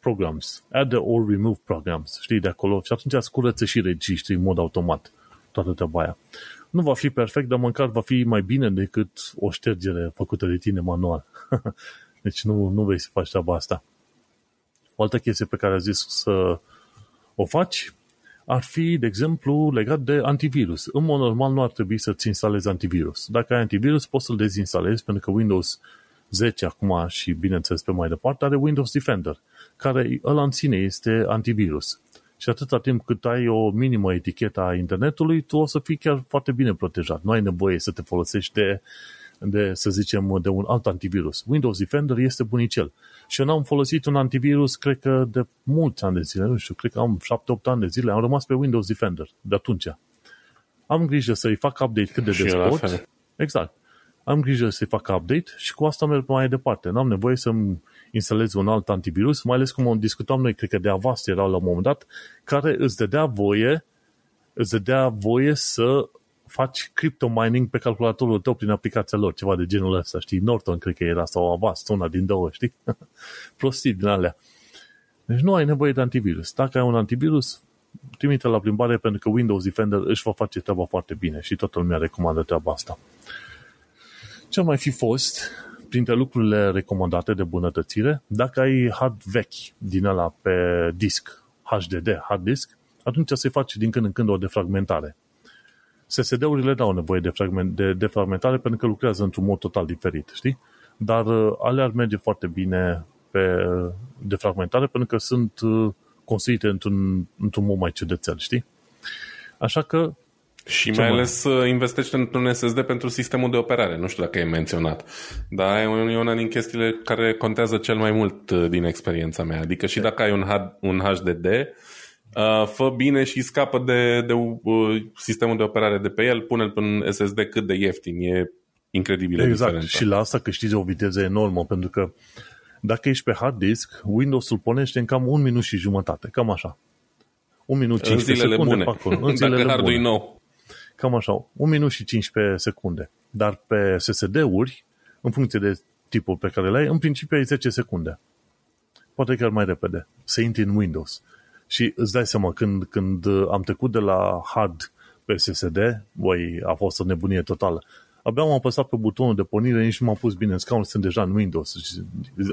programs, add or remove programs, știi, de acolo. Și atunci scurăță și registri în mod automat toată treaba aia. Nu va fi perfect, dar măcar va fi mai bine decât o ștergere făcută de tine manual. *laughs* deci nu, nu vei să faci treaba asta. O altă chestie pe care a zis să o faci ar fi, de exemplu, legat de antivirus. În mod normal nu ar trebui să-ți instalezi antivirus. Dacă ai antivirus, poți să-l dezinstalezi, pentru că Windows 10 acum și, bineînțeles, pe mai departe, are Windows Defender, care ăla în sine este antivirus. Și atâta timp cât ai o minimă etichetă a internetului, tu o să fii chiar foarte bine protejat. Nu ai nevoie să te folosești de, de să zicem, de un alt antivirus. Windows Defender este bunicel. Și eu n-am folosit un antivirus, cred că de mulți ani de zile, nu știu, cred că am 7-8 ani de zile, am rămas pe Windows Defender de atunci. Am grijă să-i fac update cât de des pot. Exact. Am grijă să-i fac update și cu asta merg mai departe. N-am nevoie să-mi instalezi un alt antivirus, mai ales cum discutam noi, cred că de Avast era la un moment dat, care îți dădea voie, îți dădea voie să faci crypto mining pe calculatorul tău prin aplicația lor, ceva de genul ăsta, știi? Norton cred că era sau Avast, una din două, știi? *laughs* Prostii din alea. Deci nu ai nevoie de antivirus. Dacă ai un antivirus, trimite la plimbare pentru că Windows Defender își va face treaba foarte bine și toată lumea recomandă treaba asta. Ce mai fi fost printre lucrurile recomandate de bunătățire, dacă ai hard vechi din ăla pe disc, HDD, hard disk, atunci se face din când în când o defragmentare. SSD-urile dau nevoie de, fragment, de defragmentare pentru că lucrează într-un mod total diferit, știi? Dar uh, ale ar merge foarte bine pe defragmentare pentru că sunt uh, construite într-un, într-un mod mai ciudățel, știi? Așa că și mai ales uh, investește într-un SSD pentru sistemul de operare. Nu știu dacă e menționat. Dar e una din chestiile care contează cel mai mult uh, din experiența mea. Adică și dacă ai un, un HDD, uh, fă bine și scapă de, de sistemul de operare de pe el, pune-l pe un SSD cât de ieftin. E incredibil exact. diferența. Și la asta câștigi o viteză enormă, pentru că dacă ești pe hard disk, Windows-ul pornește în cam un minut și jumătate, cam așa. Un minut 15 secunde bune. acolo. În *laughs* zilele Dacă hardul e nou. Cam așa, 1 minut și 15 secunde. Dar pe SSD-uri, în funcție de tipul pe care le ai, în principiu ai 10 secunde. Poate chiar mai repede. Să intri în Windows. Și îți dai seama, când, când am trecut de la hard pe SSD, băi, a fost o nebunie totală. Abia am apăsat pe butonul de pornire, nici nu m-am pus bine în scaun, sunt deja în Windows.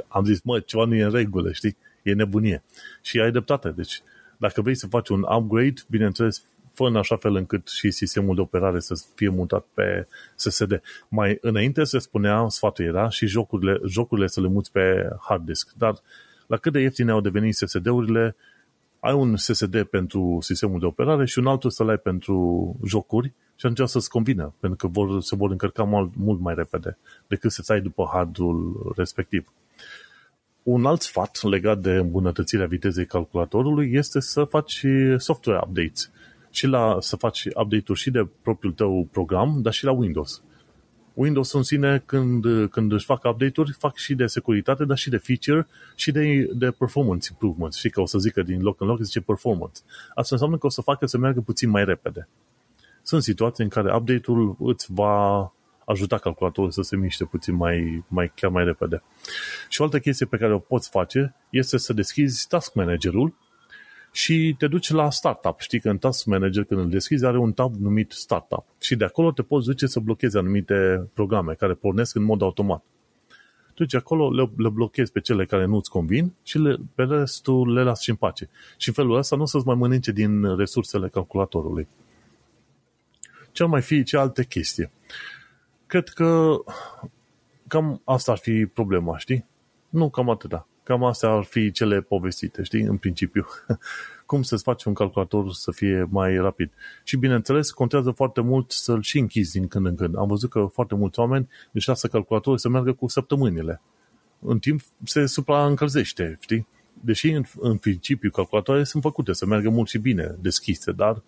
Am zis, mă, ceva nu e în regulă, știi? E nebunie. Și ai dreptate. Deci, dacă vrei să faci un upgrade, bineînțeles, fă în așa fel încât și sistemul de operare să fie mutat pe SSD. Mai înainte se spunea, sfatul era, și jocurile, jocurile să le muți pe hard disk. Dar la cât de ieftine au devenit SSD-urile, ai un SSD pentru sistemul de operare și un altul să-l ai pentru jocuri și atunci să-ți convină, pentru că vor, se vor încărca mult, mult mai repede decât să-ți ai după hardul respectiv. Un alt sfat legat de îmbunătățirea vitezei calculatorului este să faci software updates și la, să faci update-uri și de propriul tău program, dar și la Windows. Windows în sine, când, când își fac update-uri, fac și de securitate, dar și de feature și de, de performance improvement. Știi că o să zică din loc în loc, zice performance. Asta înseamnă că o să facă să meargă puțin mai repede. Sunt situații în care update-ul îți va ajuta calculatorul să se miște puțin mai, mai, chiar mai repede. Și o altă chestie pe care o poți face este să deschizi Task Manager-ul și te duci la startup. Știi că în Task Manager, când îl deschizi, are un tab numit startup. Și de acolo te poți duce să blochezi anumite programe care pornesc în mod automat. Duci acolo, le, le blochezi pe cele care nu-ți convin și le, pe restul le lași în pace. Și în felul ăsta nu o să-ți mai mănânce din resursele calculatorului. Ce mai fi ce alte chestii? Cred că cam asta ar fi problema, știi? Nu cam atâta Cam astea ar fi cele povestite, știi, în principiu. *laughs* Cum să-ți faci un calculator să fie mai rapid. Și bineînțeles, contează foarte mult să-l și închizi din când în când. Am văzut că foarte mulți oameni își lasă calculatorul să meargă cu săptămânile. În timp se supraîncălzește, știi? Deși în, în principiu calculatoarele sunt făcute să meargă mult și bine deschise, dar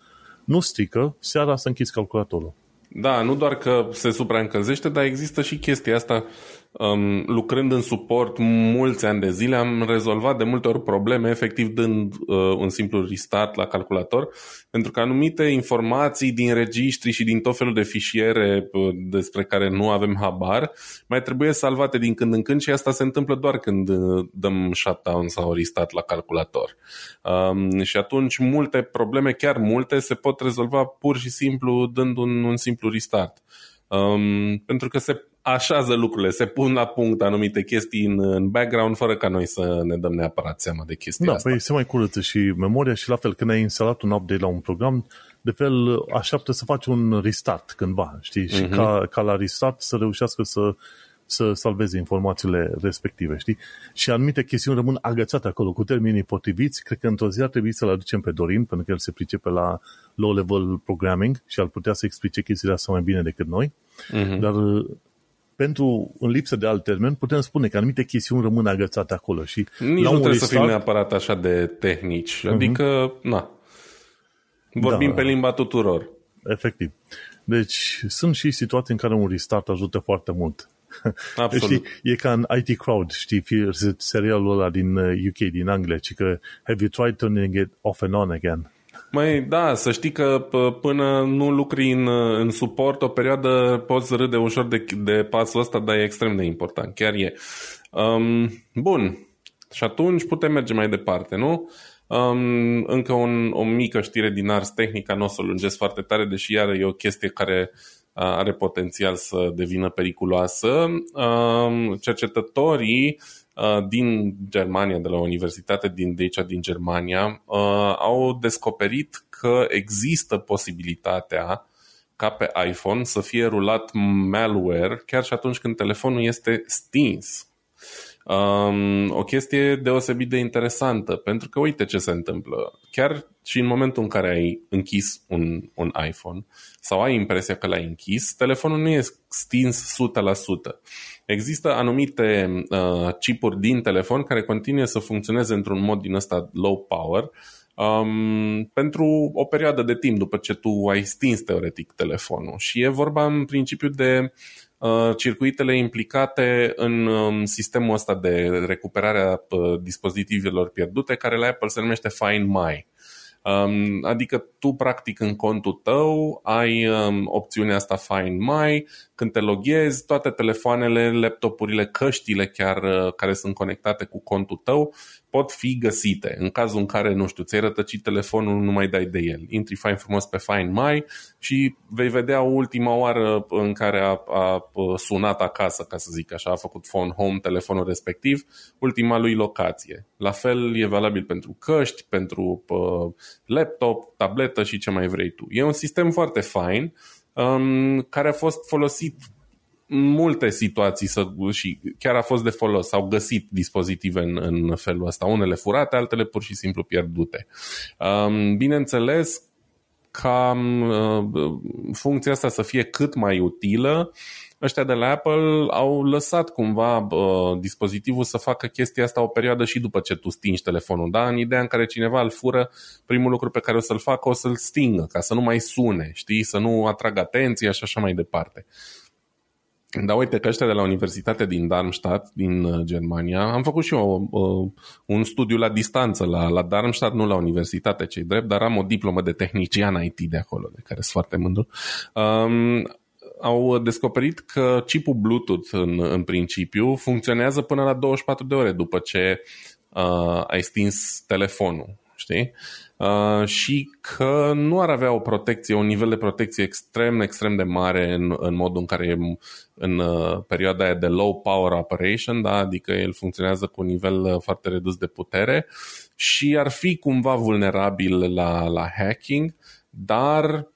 nu strică seara să închizi calculatorul. Da, nu doar că se supraîncălzește, dar există și chestia asta um, lucrând în suport mulți ani de zile, am rezolvat de multe ori probleme, efectiv dând uh, un simplu restart la calculator, pentru că anumite informații din registri și din tot felul de fișiere uh, despre care nu avem habar, mai trebuie salvate din când în când și asta se întâmplă doar când uh, dăm shutdown sau restart la calculator. Um, și atunci multe probleme, chiar multe, se pot rezolva pur și simplu dând un, un simplu restart. Um, pentru că se așează lucrurile, se pun la punct anumite chestii în, în background fără ca noi să ne dăm neapărat seama de chestia da, asta. Păi se mai curăță și memoria și la fel când ai instalat un update la un program, de fel așteaptă să faci un restart cândva, știi? Uh-huh. Și mhm. ca, ca la restart să reușească să să salveze informațiile respective, știi? Și anumite chestiuni rămân agățate acolo cu termenii potriviți. Cred că într-o zi ar trebui să-l aducem pe Dorin, pentru că el se pricepe la low-level programming și ar putea să explice chestiile astea mai bine decât noi. Uh-huh. Dar pentru, în lipsă de alt termen, putem spune că anumite chestiuni rămân agățate acolo. Și Nici nu trebuie restart, să fim neapărat așa de tehnici. Uh-huh. Adică, na, vorbim da. pe limba tuturor. Efectiv. Deci, sunt și situații în care un restart ajută foarte mult. *laughs* Absolut. Știi, e ca în IT Crowd, știi, serialul ăla din UK, uh, din Anglia, ci că have you tried turning it off and on again? Mai da, să știi că până nu lucri în, în suport o perioadă poți râde ușor de, de pasul ăsta, dar e extrem de important, chiar e. Um, bun, și atunci putem merge mai departe, nu? Um, încă un, o mică știre din Ars Technica, nu o să o lungesc foarte tare, deși iară e o chestie care are potențial să devină periculoasă. Um, cercetătorii Uh, din Germania, de la o universitate din de aici, din Germania, uh, au descoperit că există posibilitatea ca pe iPhone să fie rulat malware chiar și atunci când telefonul este stins. Um, o chestie deosebit de interesantă, pentru că uite ce se întâmplă. Chiar și în momentul în care ai închis un, un iPhone sau ai impresia că l-ai închis, telefonul nu e stins 100%. Există anumite uh, chipuri din telefon care continuă să funcționeze într-un mod din ăsta low power um, pentru o perioadă de timp după ce tu ai stins teoretic telefonul. Și e vorba în principiu de uh, circuitele implicate în um, sistemul ăsta de recuperare a uh, dispozitivelor pierdute, care la Apple se numește Find My. Um, adică tu, practic, în contul tău ai um, opțiunea asta Find My, când te loghezi, toate telefoanele, laptopurile, căștile chiar uh, care sunt conectate cu contul tău pot fi găsite. În cazul în care, nu știu, ți-ai rătăcit telefonul, nu mai dai de el. Intri fain frumos pe Find My și vei vedea ultima oară în care a, a sunat acasă, ca să zic așa, a făcut phone home telefonul respectiv, ultima lui locație. La fel e valabil pentru căști, pentru uh, laptop, tabletă și ce mai vrei tu. E un sistem foarte fain um, care a fost folosit multe situații să, și chiar a fost de folos. Au găsit dispozitive în, în felul ăsta. Unele furate, altele pur și simplu pierdute. Um, bineînțeles, ca uh, funcția asta să fie cât mai utilă, ăștia de la Apple au lăsat cumva uh, dispozitivul să facă chestia asta o perioadă și după ce tu stingi telefonul, da? În ideea în care cineva îl fură, primul lucru pe care o să-l facă o să-l stingă, ca să nu mai sune, știi? Să nu atragă atenția și așa mai departe. Da, uite că ăștia de la Universitatea din Darmstadt, din uh, Germania, am făcut și eu uh, un studiu la distanță la, la Darmstadt, nu la universitate, cei drept, dar am o diplomă de tehnician IT de acolo, de care sunt foarte mândru. Um, au descoperit că chipul Bluetooth în, în principiu funcționează până la 24 de ore după ce uh, ai stins telefonul, știi? Uh, și că nu ar avea o protecție, un nivel de protecție extrem, extrem de mare în, în modul în care e în uh, perioada aia de low power operation, da? adică el funcționează cu un nivel uh, foarte redus de putere și ar fi cumva vulnerabil la, la hacking, dar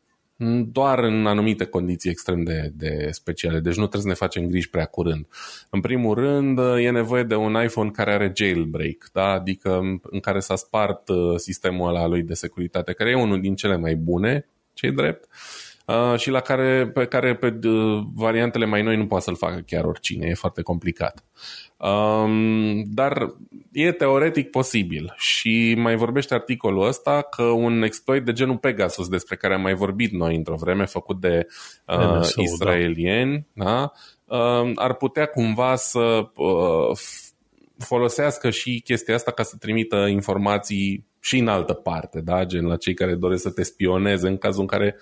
doar în anumite condiții extrem de, de speciale, deci nu trebuie să ne facem griji prea curând. În primul rând, e nevoie de un iPhone care are jailbreak, da? adică în care s-a spart uh, sistemul ăla lui de securitate, care e unul din cele mai bune, cei drept, uh, și la care, pe care pe uh, variantele mai noi nu poate să-l facă chiar oricine, e foarte complicat. Um, dar e teoretic posibil și mai vorbește articolul ăsta că un exploit de genul Pegasus, despre care am mai vorbit noi într-o vreme, făcut de uh, NSO, da. israelieni, da. Da, uh, ar putea cumva să uh, folosească și chestia asta ca să trimită informații și în altă parte, da? gen la cei care doresc să te spioneze în cazul în care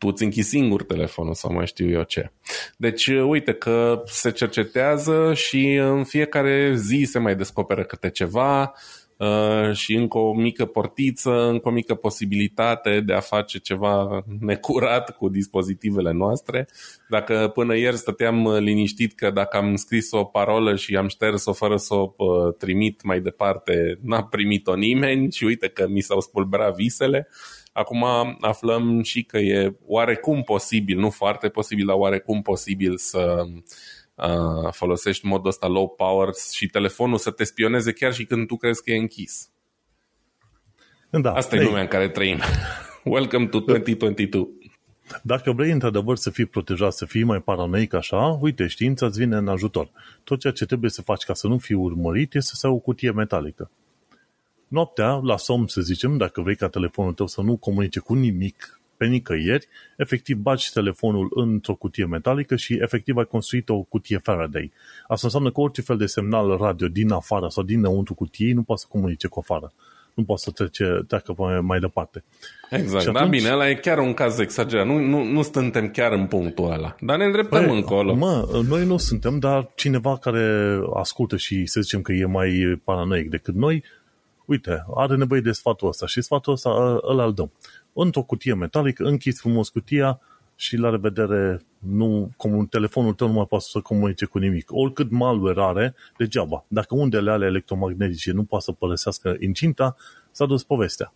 tu îți închizi singur telefonul sau mai știu eu ce. Deci uite că se cercetează și în fiecare zi se mai descoperă câte ceva uh, și încă o mică portiță, încă o mică posibilitate de a face ceva necurat cu dispozitivele noastre. Dacă până ieri stăteam liniștit că dacă am scris o parolă și am șters-o fără să o uh, trimit mai departe, n-a primit-o nimeni și uite că mi s-au spulberat visele, Acum aflăm și că e oarecum posibil, nu foarte posibil, dar oarecum posibil să uh, folosești modul ăsta low power și telefonul să te spioneze chiar și când tu crezi că e închis. Da, Asta e lumea în care trăim. *laughs* Welcome to 2022. Dacă vrei într-adevăr să fii protejat, să fii mai paranoic așa, uite, știința îți vine în ajutor. Tot ceea ce trebuie să faci ca să nu fii urmărit este să ai o cutie metalică. Noaptea, la somn, să zicem, dacă vrei ca telefonul tău să nu comunice cu nimic pe nicăieri, efectiv bagi telefonul într-o cutie metalică și efectiv ai construit o cutie Faraday. Asta înseamnă că orice fel de semnal radio din afară sau dinăuntru cutiei nu poate să comunice cu afară. Nu poate să trece, treacă mai, mai departe. Exact, da, atunci... da, bine, ăla e chiar un caz exagerat. Nu, nu, nu suntem chiar în punctul ăla, dar ne îndreptăm păi, încolo. Mă, noi nu suntem, dar cineva care ascultă și să zicem că e mai paranoic decât noi, uite, are nevoie de sfatul ăsta și sfatul ăsta îl îl dăm. Într-o cutie metalică, închizi frumos cutia și la revedere, nu, comun, telefonul tău nu mai poate să comunice cu nimic. Oricât malware are, degeaba. Dacă undele ale electromagnetice nu poate să părăsească incinta, s-a dus povestea.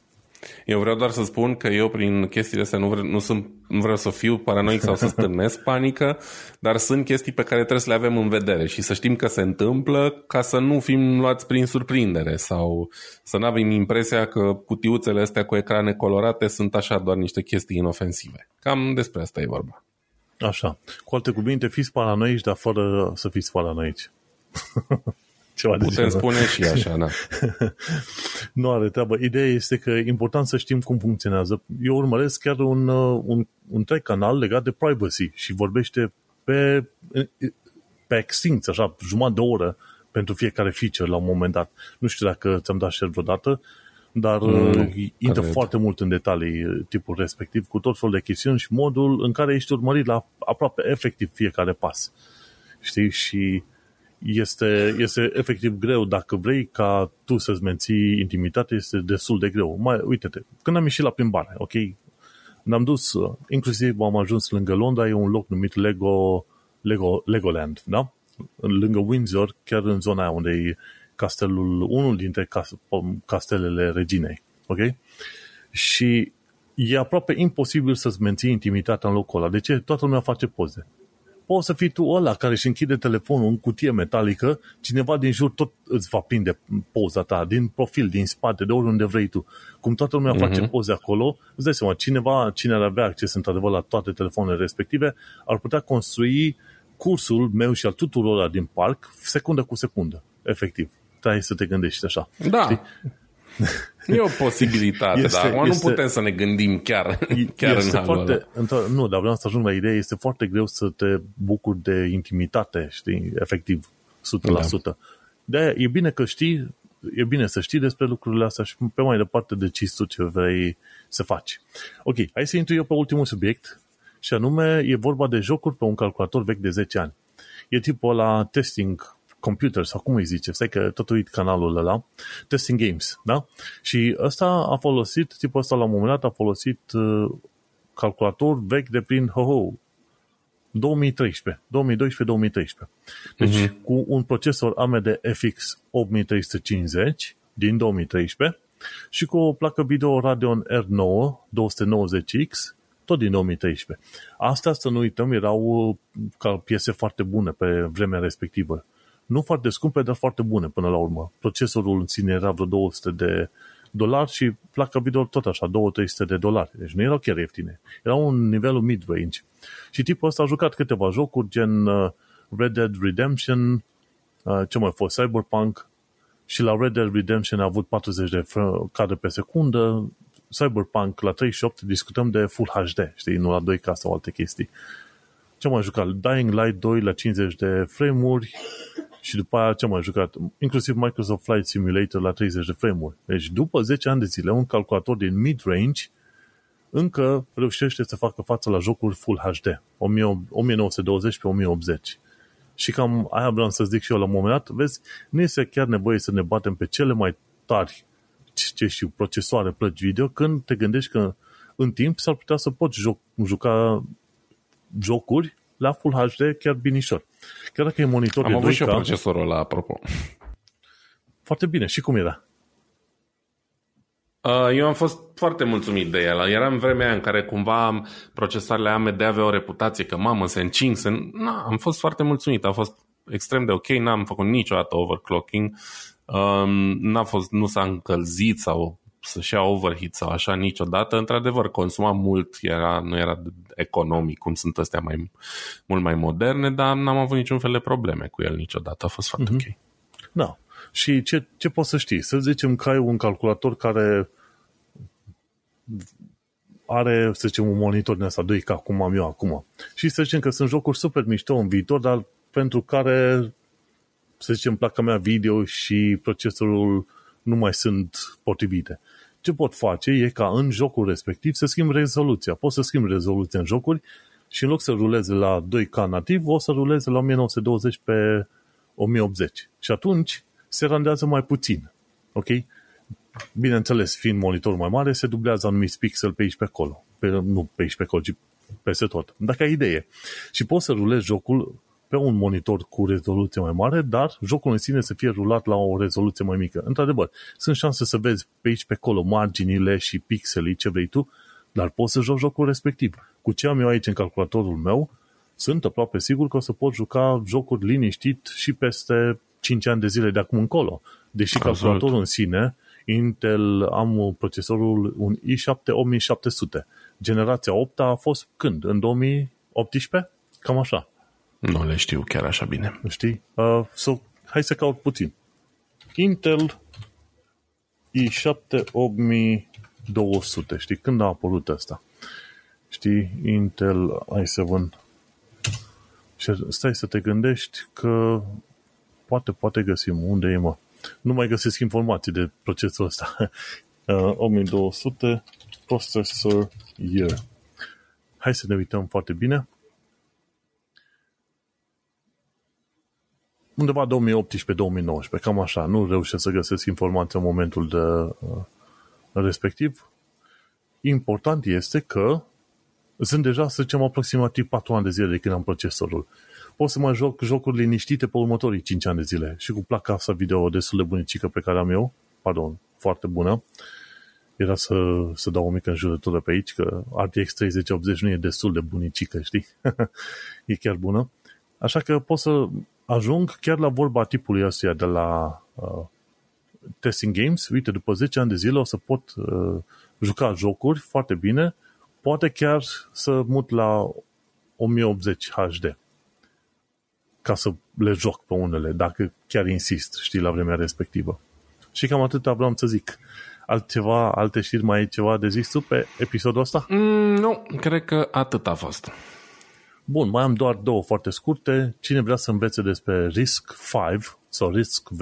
Eu vreau doar să spun că eu prin chestiile astea nu, vreau, nu, sunt, nu vreau să fiu paranoic sau să stârnesc *laughs* panică, dar sunt chestii pe care trebuie să le avem în vedere și să știm că se întâmplă ca să nu fim luați prin surprindere sau să nu avem impresia că cutiuțele astea cu ecrane colorate sunt așa doar niște chestii inofensive. Cam despre asta e vorba. Așa. Cu alte cuvinte, fiți paranoici, dar fără să fiți paranoici. *laughs* Ceva Putem de spune și așa, da. *laughs* nu are treabă. Ideea este că e important să știm cum funcționează. Eu urmăresc chiar un, uh, un, un trec canal legat de privacy și vorbește pe, pe extinct, așa, jumătate de oră pentru fiecare feature la un moment dat. Nu știu dacă ți-am dat share vreodată, dar mm, intră cred. foarte mult în detalii uh, tipul respectiv, cu tot felul de chestiuni și modul în care ești urmărit la aproape efectiv fiecare pas. Știi? Și este, este efectiv greu. Dacă vrei ca tu să-ți menții intimitate, este destul de greu. Mai, uite-te, când am ieșit la plimbare, ok? Ne-am dus, inclusiv am ajuns lângă Londra, e un loc numit Lego, Lego, Legoland, da? Lângă Windsor, chiar în zona aia unde e castelul, unul dintre castelele reginei, ok? Și e aproape imposibil să-ți menții intimitatea în locul ăla. De ce? Toată lumea face poze poți să fii tu ăla care își închide telefonul în cutie metalică, cineva din jur tot îți va prinde poza ta, din profil, din spate, de oriunde vrei tu. Cum toată lumea uh-huh. face mhm. poze acolo, îți dai seama, cineva, cine ar avea acces într-adevăr la toate telefoanele respective, ar putea construi cursul meu și al tuturor din parc, secundă cu secundă, efectiv. Trebuie să te gândești așa. Da. Știi? *laughs* E o posibilitate, este, dar acum nu putem să ne gândim chiar, *laughs* chiar este în foarte, Nu, dar vreau să ajung la idee, este foarte greu să te bucuri de intimitate, știi, efectiv, 100%. Da. de e bine că știi, e bine să știi despre lucrurile astea și pe mai departe decizi tu ce vrei să faci. Ok, hai să intru eu pe ultimul subiect și anume e vorba de jocuri pe un calculator vechi de 10 ani. E tipul la testing computer, sau cum îi zice, stai că tot uit canalul ăla, Testing Games, da? Și ăsta a folosit, tipul ăsta la un moment dat a folosit uh, calculator vechi de prin, ho, ho 2013, 2012-2013. Deci uh-huh. cu un procesor AMD FX 8350 din 2013 și cu o placă video Radeon R9 290X tot din 2013. Astea, să nu uităm, erau ca piese foarte bune pe vremea respectivă. Nu foarte scumpe, dar foarte bune până la urmă. Procesorul în sine era vreo 200 de dolari și placa video tot așa, 2-300 de dolari. Deci nu erau chiar ieftine. Era un nivelul mid-range. Și tipul ăsta a jucat câteva jocuri, gen uh, Red Dead Redemption, uh, ce mai fost, Cyberpunk, și la Red Dead Redemption a avut 40 de cadre pe secundă, Cyberpunk la 38 discutăm de Full HD, știi, nu la 2K sau alte chestii. Ce mai jucat? Dying Light 2 la 50 de frame-uri și după aia ce mai jucat? Inclusiv Microsoft Flight Simulator la 30 de frame-uri. Deci după 10 ani de zile, un calculator din mid-range încă reușește să facă față la jocuri Full HD, 1920 pe 1080. Și cam aia vreau să zic și eu la un moment dat, vezi, nu este chiar nevoie să ne batem pe cele mai tari, ce știu, procesoare, plăci video, când te gândești că în timp s-ar putea să poți joc, juca jocuri la Full HD chiar binișor. Chiar dacă e monitor Am de avut 2K, și eu procesorul la apropo. Foarte bine. Și cum era? Uh, eu am fost foarte mulțumit de el. Era în vremea în care cumva procesoarele AMD aveau o reputație că mamă se încing. Se... Na, am fost foarte mulțumit. A fost extrem de ok. N-am făcut niciodată overclocking. Um, n-a fost, nu s-a încălzit sau să-și ia overheat sau așa niciodată. Într-adevăr, consuma mult, era, nu era economic, cum sunt astea mai, mult mai moderne, dar n-am avut niciun fel de probleme cu el niciodată. A fost foarte mm-hmm. ok. Da. Și ce, ce poți să știi? Să zicem că ai un calculator care are, să zicem, un monitor din asta 2K, cum am eu acum. Și să zicem că sunt jocuri super mișto în viitor, dar pentru care, să zicem, placa mea video și procesorul nu mai sunt potrivite. Ce pot face e ca în jocul respectiv să schimb rezoluția. Pot să schimb rezoluția în jocuri și în loc să ruleze la 2K nativ, o să ruleze la 1920 pe 1080. Și atunci se randează mai puțin. Ok? Bineînțeles, fiind monitorul mai mare, se dublează anumiți pixel pe aici pe acolo. Pe, nu pe aici pe acolo, ci peste tot. Dacă ai idee. Și poți să rulezi jocul pe un monitor cu rezoluție mai mare, dar jocul în sine să fie rulat la o rezoluție mai mică. Într-adevăr, sunt șanse să vezi pe aici pe acolo marginile și pixelii, ce vrei tu, dar poți să joci jocul respectiv. Cu ce am eu aici în calculatorul meu, sunt aproape sigur că o să pot juca jocuri liniștit și peste 5 ani de zile de acum încolo. Deși Absolut. calculatorul în sine, Intel am procesorul un i7 8700. Generația 8 a fost când? În 2018? Cam așa. Nu le știu chiar așa bine. Știi? Uh, so, hai să caut puțin. Intel i7 8200. Știi? Când a apărut asta? Știi? Intel i7 și stai să te gândești că poate, poate găsim. Unde e, mă? Nu mai găsesc informații de procesul ăsta. *laughs* Uh, 1200 processor year. Hai să ne uităm foarte bine. Undeva 2018-2019, cam așa. Nu reușesc să găsesc informații în momentul de uh, respectiv. Important este că sunt deja, să zicem, aproximativ 4 ani de zile de când am procesorul pot să mă joc jocuri liniștite pe următorii 5 ani de zile. Și cu placa asta video destul de bunicică pe care am eu, pardon, foarte bună, era să, să dau o mică înjurătură pe aici, că RTX 3080 nu e destul de bunicică, știi? *laughs* e chiar bună. Așa că pot să ajung chiar la vorba tipului ăstuia de la uh, Testing Games. Uite, după 10 ani de zile o să pot uh, juca jocuri foarte bine, poate chiar să mut la 1080 HD ca să le joc pe unele, dacă chiar insist, știi, la vremea respectivă. Și cam atât vreau să zic. Altceva, alte știri, mai ai ceva de zis tu pe episodul ăsta? Mm, nu, cred că atât a fost. Bun, mai am doar două foarte scurte. Cine vrea să învețe despre Risk 5 sau Risk V,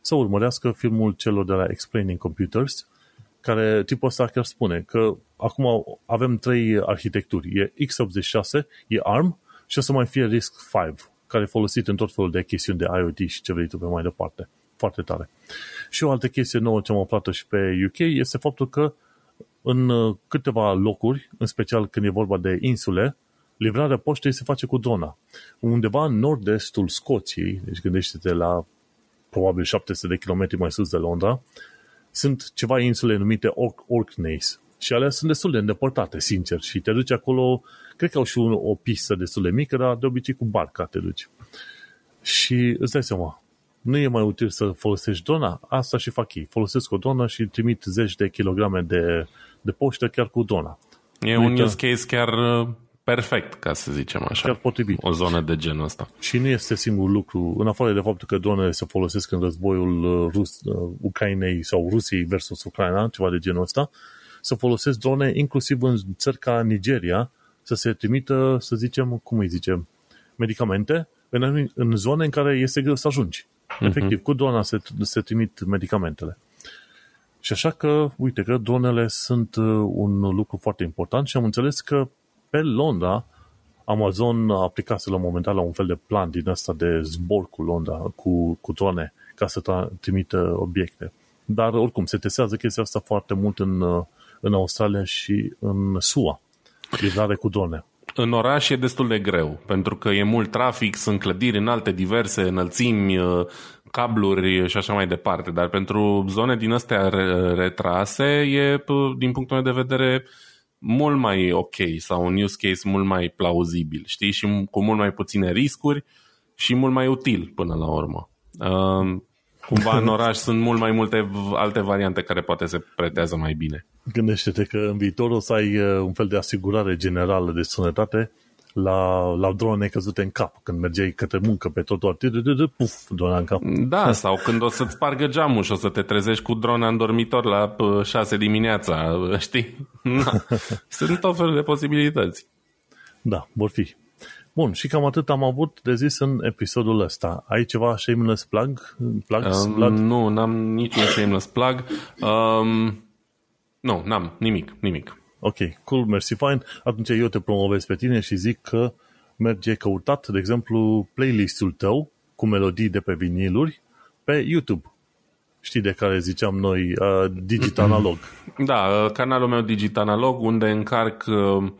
să urmărească filmul celor de la Explaining Computers, care tipul ăsta chiar spune că acum avem trei arhitecturi. E x86, e ARM și o să mai fie Risk 5 care e folosit în tot felul de chestiuni de IoT și ce vrei tu pe mai departe. Foarte tare. Și o altă chestie nouă ce am aflat și pe UK este faptul că în uh, câteva locuri, în special când e vorba de insule, livrarea poștei se face cu drona. Undeva în nord-estul Scoției, deci gândește-te la probabil 700 de kilometri mai sus de Londra, sunt ceva insule numite Ork- Orkneys. Și alea sunt destul de îndepărtate, sincer. Și te duci acolo, cred că au și un, o pistă destul de mică, dar de obicei cu barca te duci. Și îți dai seama, nu e mai util să folosești drona? Asta și fac ei. Folosesc o dronă și trimit zeci de kilograme de, de poștă chiar cu drona. E un use case chiar uh, perfect, ca să zicem așa. Chiar potrivit. O zonă de genul ăsta. Și nu este singur lucru, în afară de faptul că dronele se folosesc în războiul uh, Rus, uh, Ucrainei sau Rusiei versus Ucraina, ceva de genul ăsta, să folosesc drone inclusiv în țări ca Nigeria, să se trimită, să zicem, cum îi zicem, medicamente în, în zone în care este greu să ajungi. Uh-huh. Efectiv, cu drona se, se trimit medicamentele. Și așa că, uite că dronele sunt uh, un lucru foarte important și am înțeles că pe Londra Amazon aplicase la un moment dat la un fel de plan din asta de zbor cu Londra, cu, cu drone, ca să tra- trimită obiecte. Dar oricum, se testează chestia asta foarte mult în, uh, în Australia și în SUA. Livrare cu drone. În oraș e destul de greu, pentru că e mult trafic, sunt clădiri înalte, diverse, înălțimi, uh, cabluri și așa mai departe. Dar pentru zone din astea retrase e, din punctul meu de vedere, mult mai ok sau un use case mult mai plauzibil, știi? Și cu mult mai puține riscuri și mult mai util până la urmă. Uh, cumva în oraș sunt mult mai multe alte variante care poate se pretează mai bine. Gândește-te că în viitor o să ai uh, un fel de asigurare generală de sănătate la, la drone căzute în cap când mergeai către muncă pe trotuar. Puf, drona în cap. Da, sau când o să-ți spargă geamul și o să te trezești cu drona în dormitor la 6 dimineața, știi? *laughs* Na. Sunt tot felul de posibilități. Da, vor fi. Bun, și cam atât am avut de zis în episodul ăsta. Ai ceva shameless plug? Plugs, um, nu, n-am niciun shameless plug. Um, nu, n-am, nimic, nimic. Ok, cool, mersi, fine. Atunci eu te promovez pe tine și zic că merge căutat, de exemplu, playlistul tău cu melodii de pe viniluri pe YouTube. Știi de care ziceam noi, uh, Digital Analog. *laughs* Da, uh, canalul meu Digital Analog, unde încarc uh,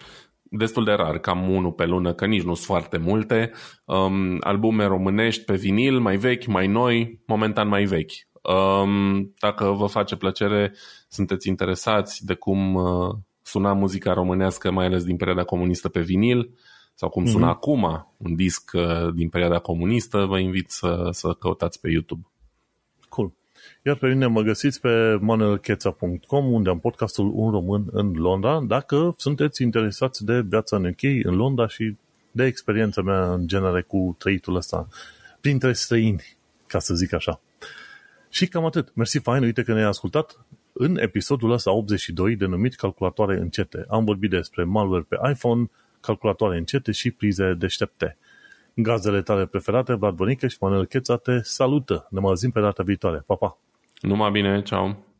destul de rar, cam unul pe lună, că nici nu sunt foarte multe, um, albume românești pe vinil, mai vechi, mai noi, momentan mai vechi. Um, dacă vă face plăcere, sunteți interesați de cum uh, suna muzica românească, mai ales din perioada comunistă pe vinil, sau cum sună mm-hmm. acum un disc uh, din perioada comunistă, vă invit să, să căutați pe YouTube. Cool. Iar pe mine mă găsiți pe manuelcheța.com unde am podcastul Un Român în Londra dacă sunteți interesați de viața în UK, în Londra și de experiența mea în genere cu trăitul ăsta printre străini, ca să zic așa. Și cam atât. Mersi fain, uite că ne-ai ascultat în episodul ăsta 82 denumit calculatoare încete. Am vorbit despre malware pe iPhone, calculatoare încete și prize deștepte. Gazele tale preferate, Vlad Bănică și Manuel Cheța te salută. Ne mai auzim pe data viitoare. Pa, pa! Numai bine, ceau!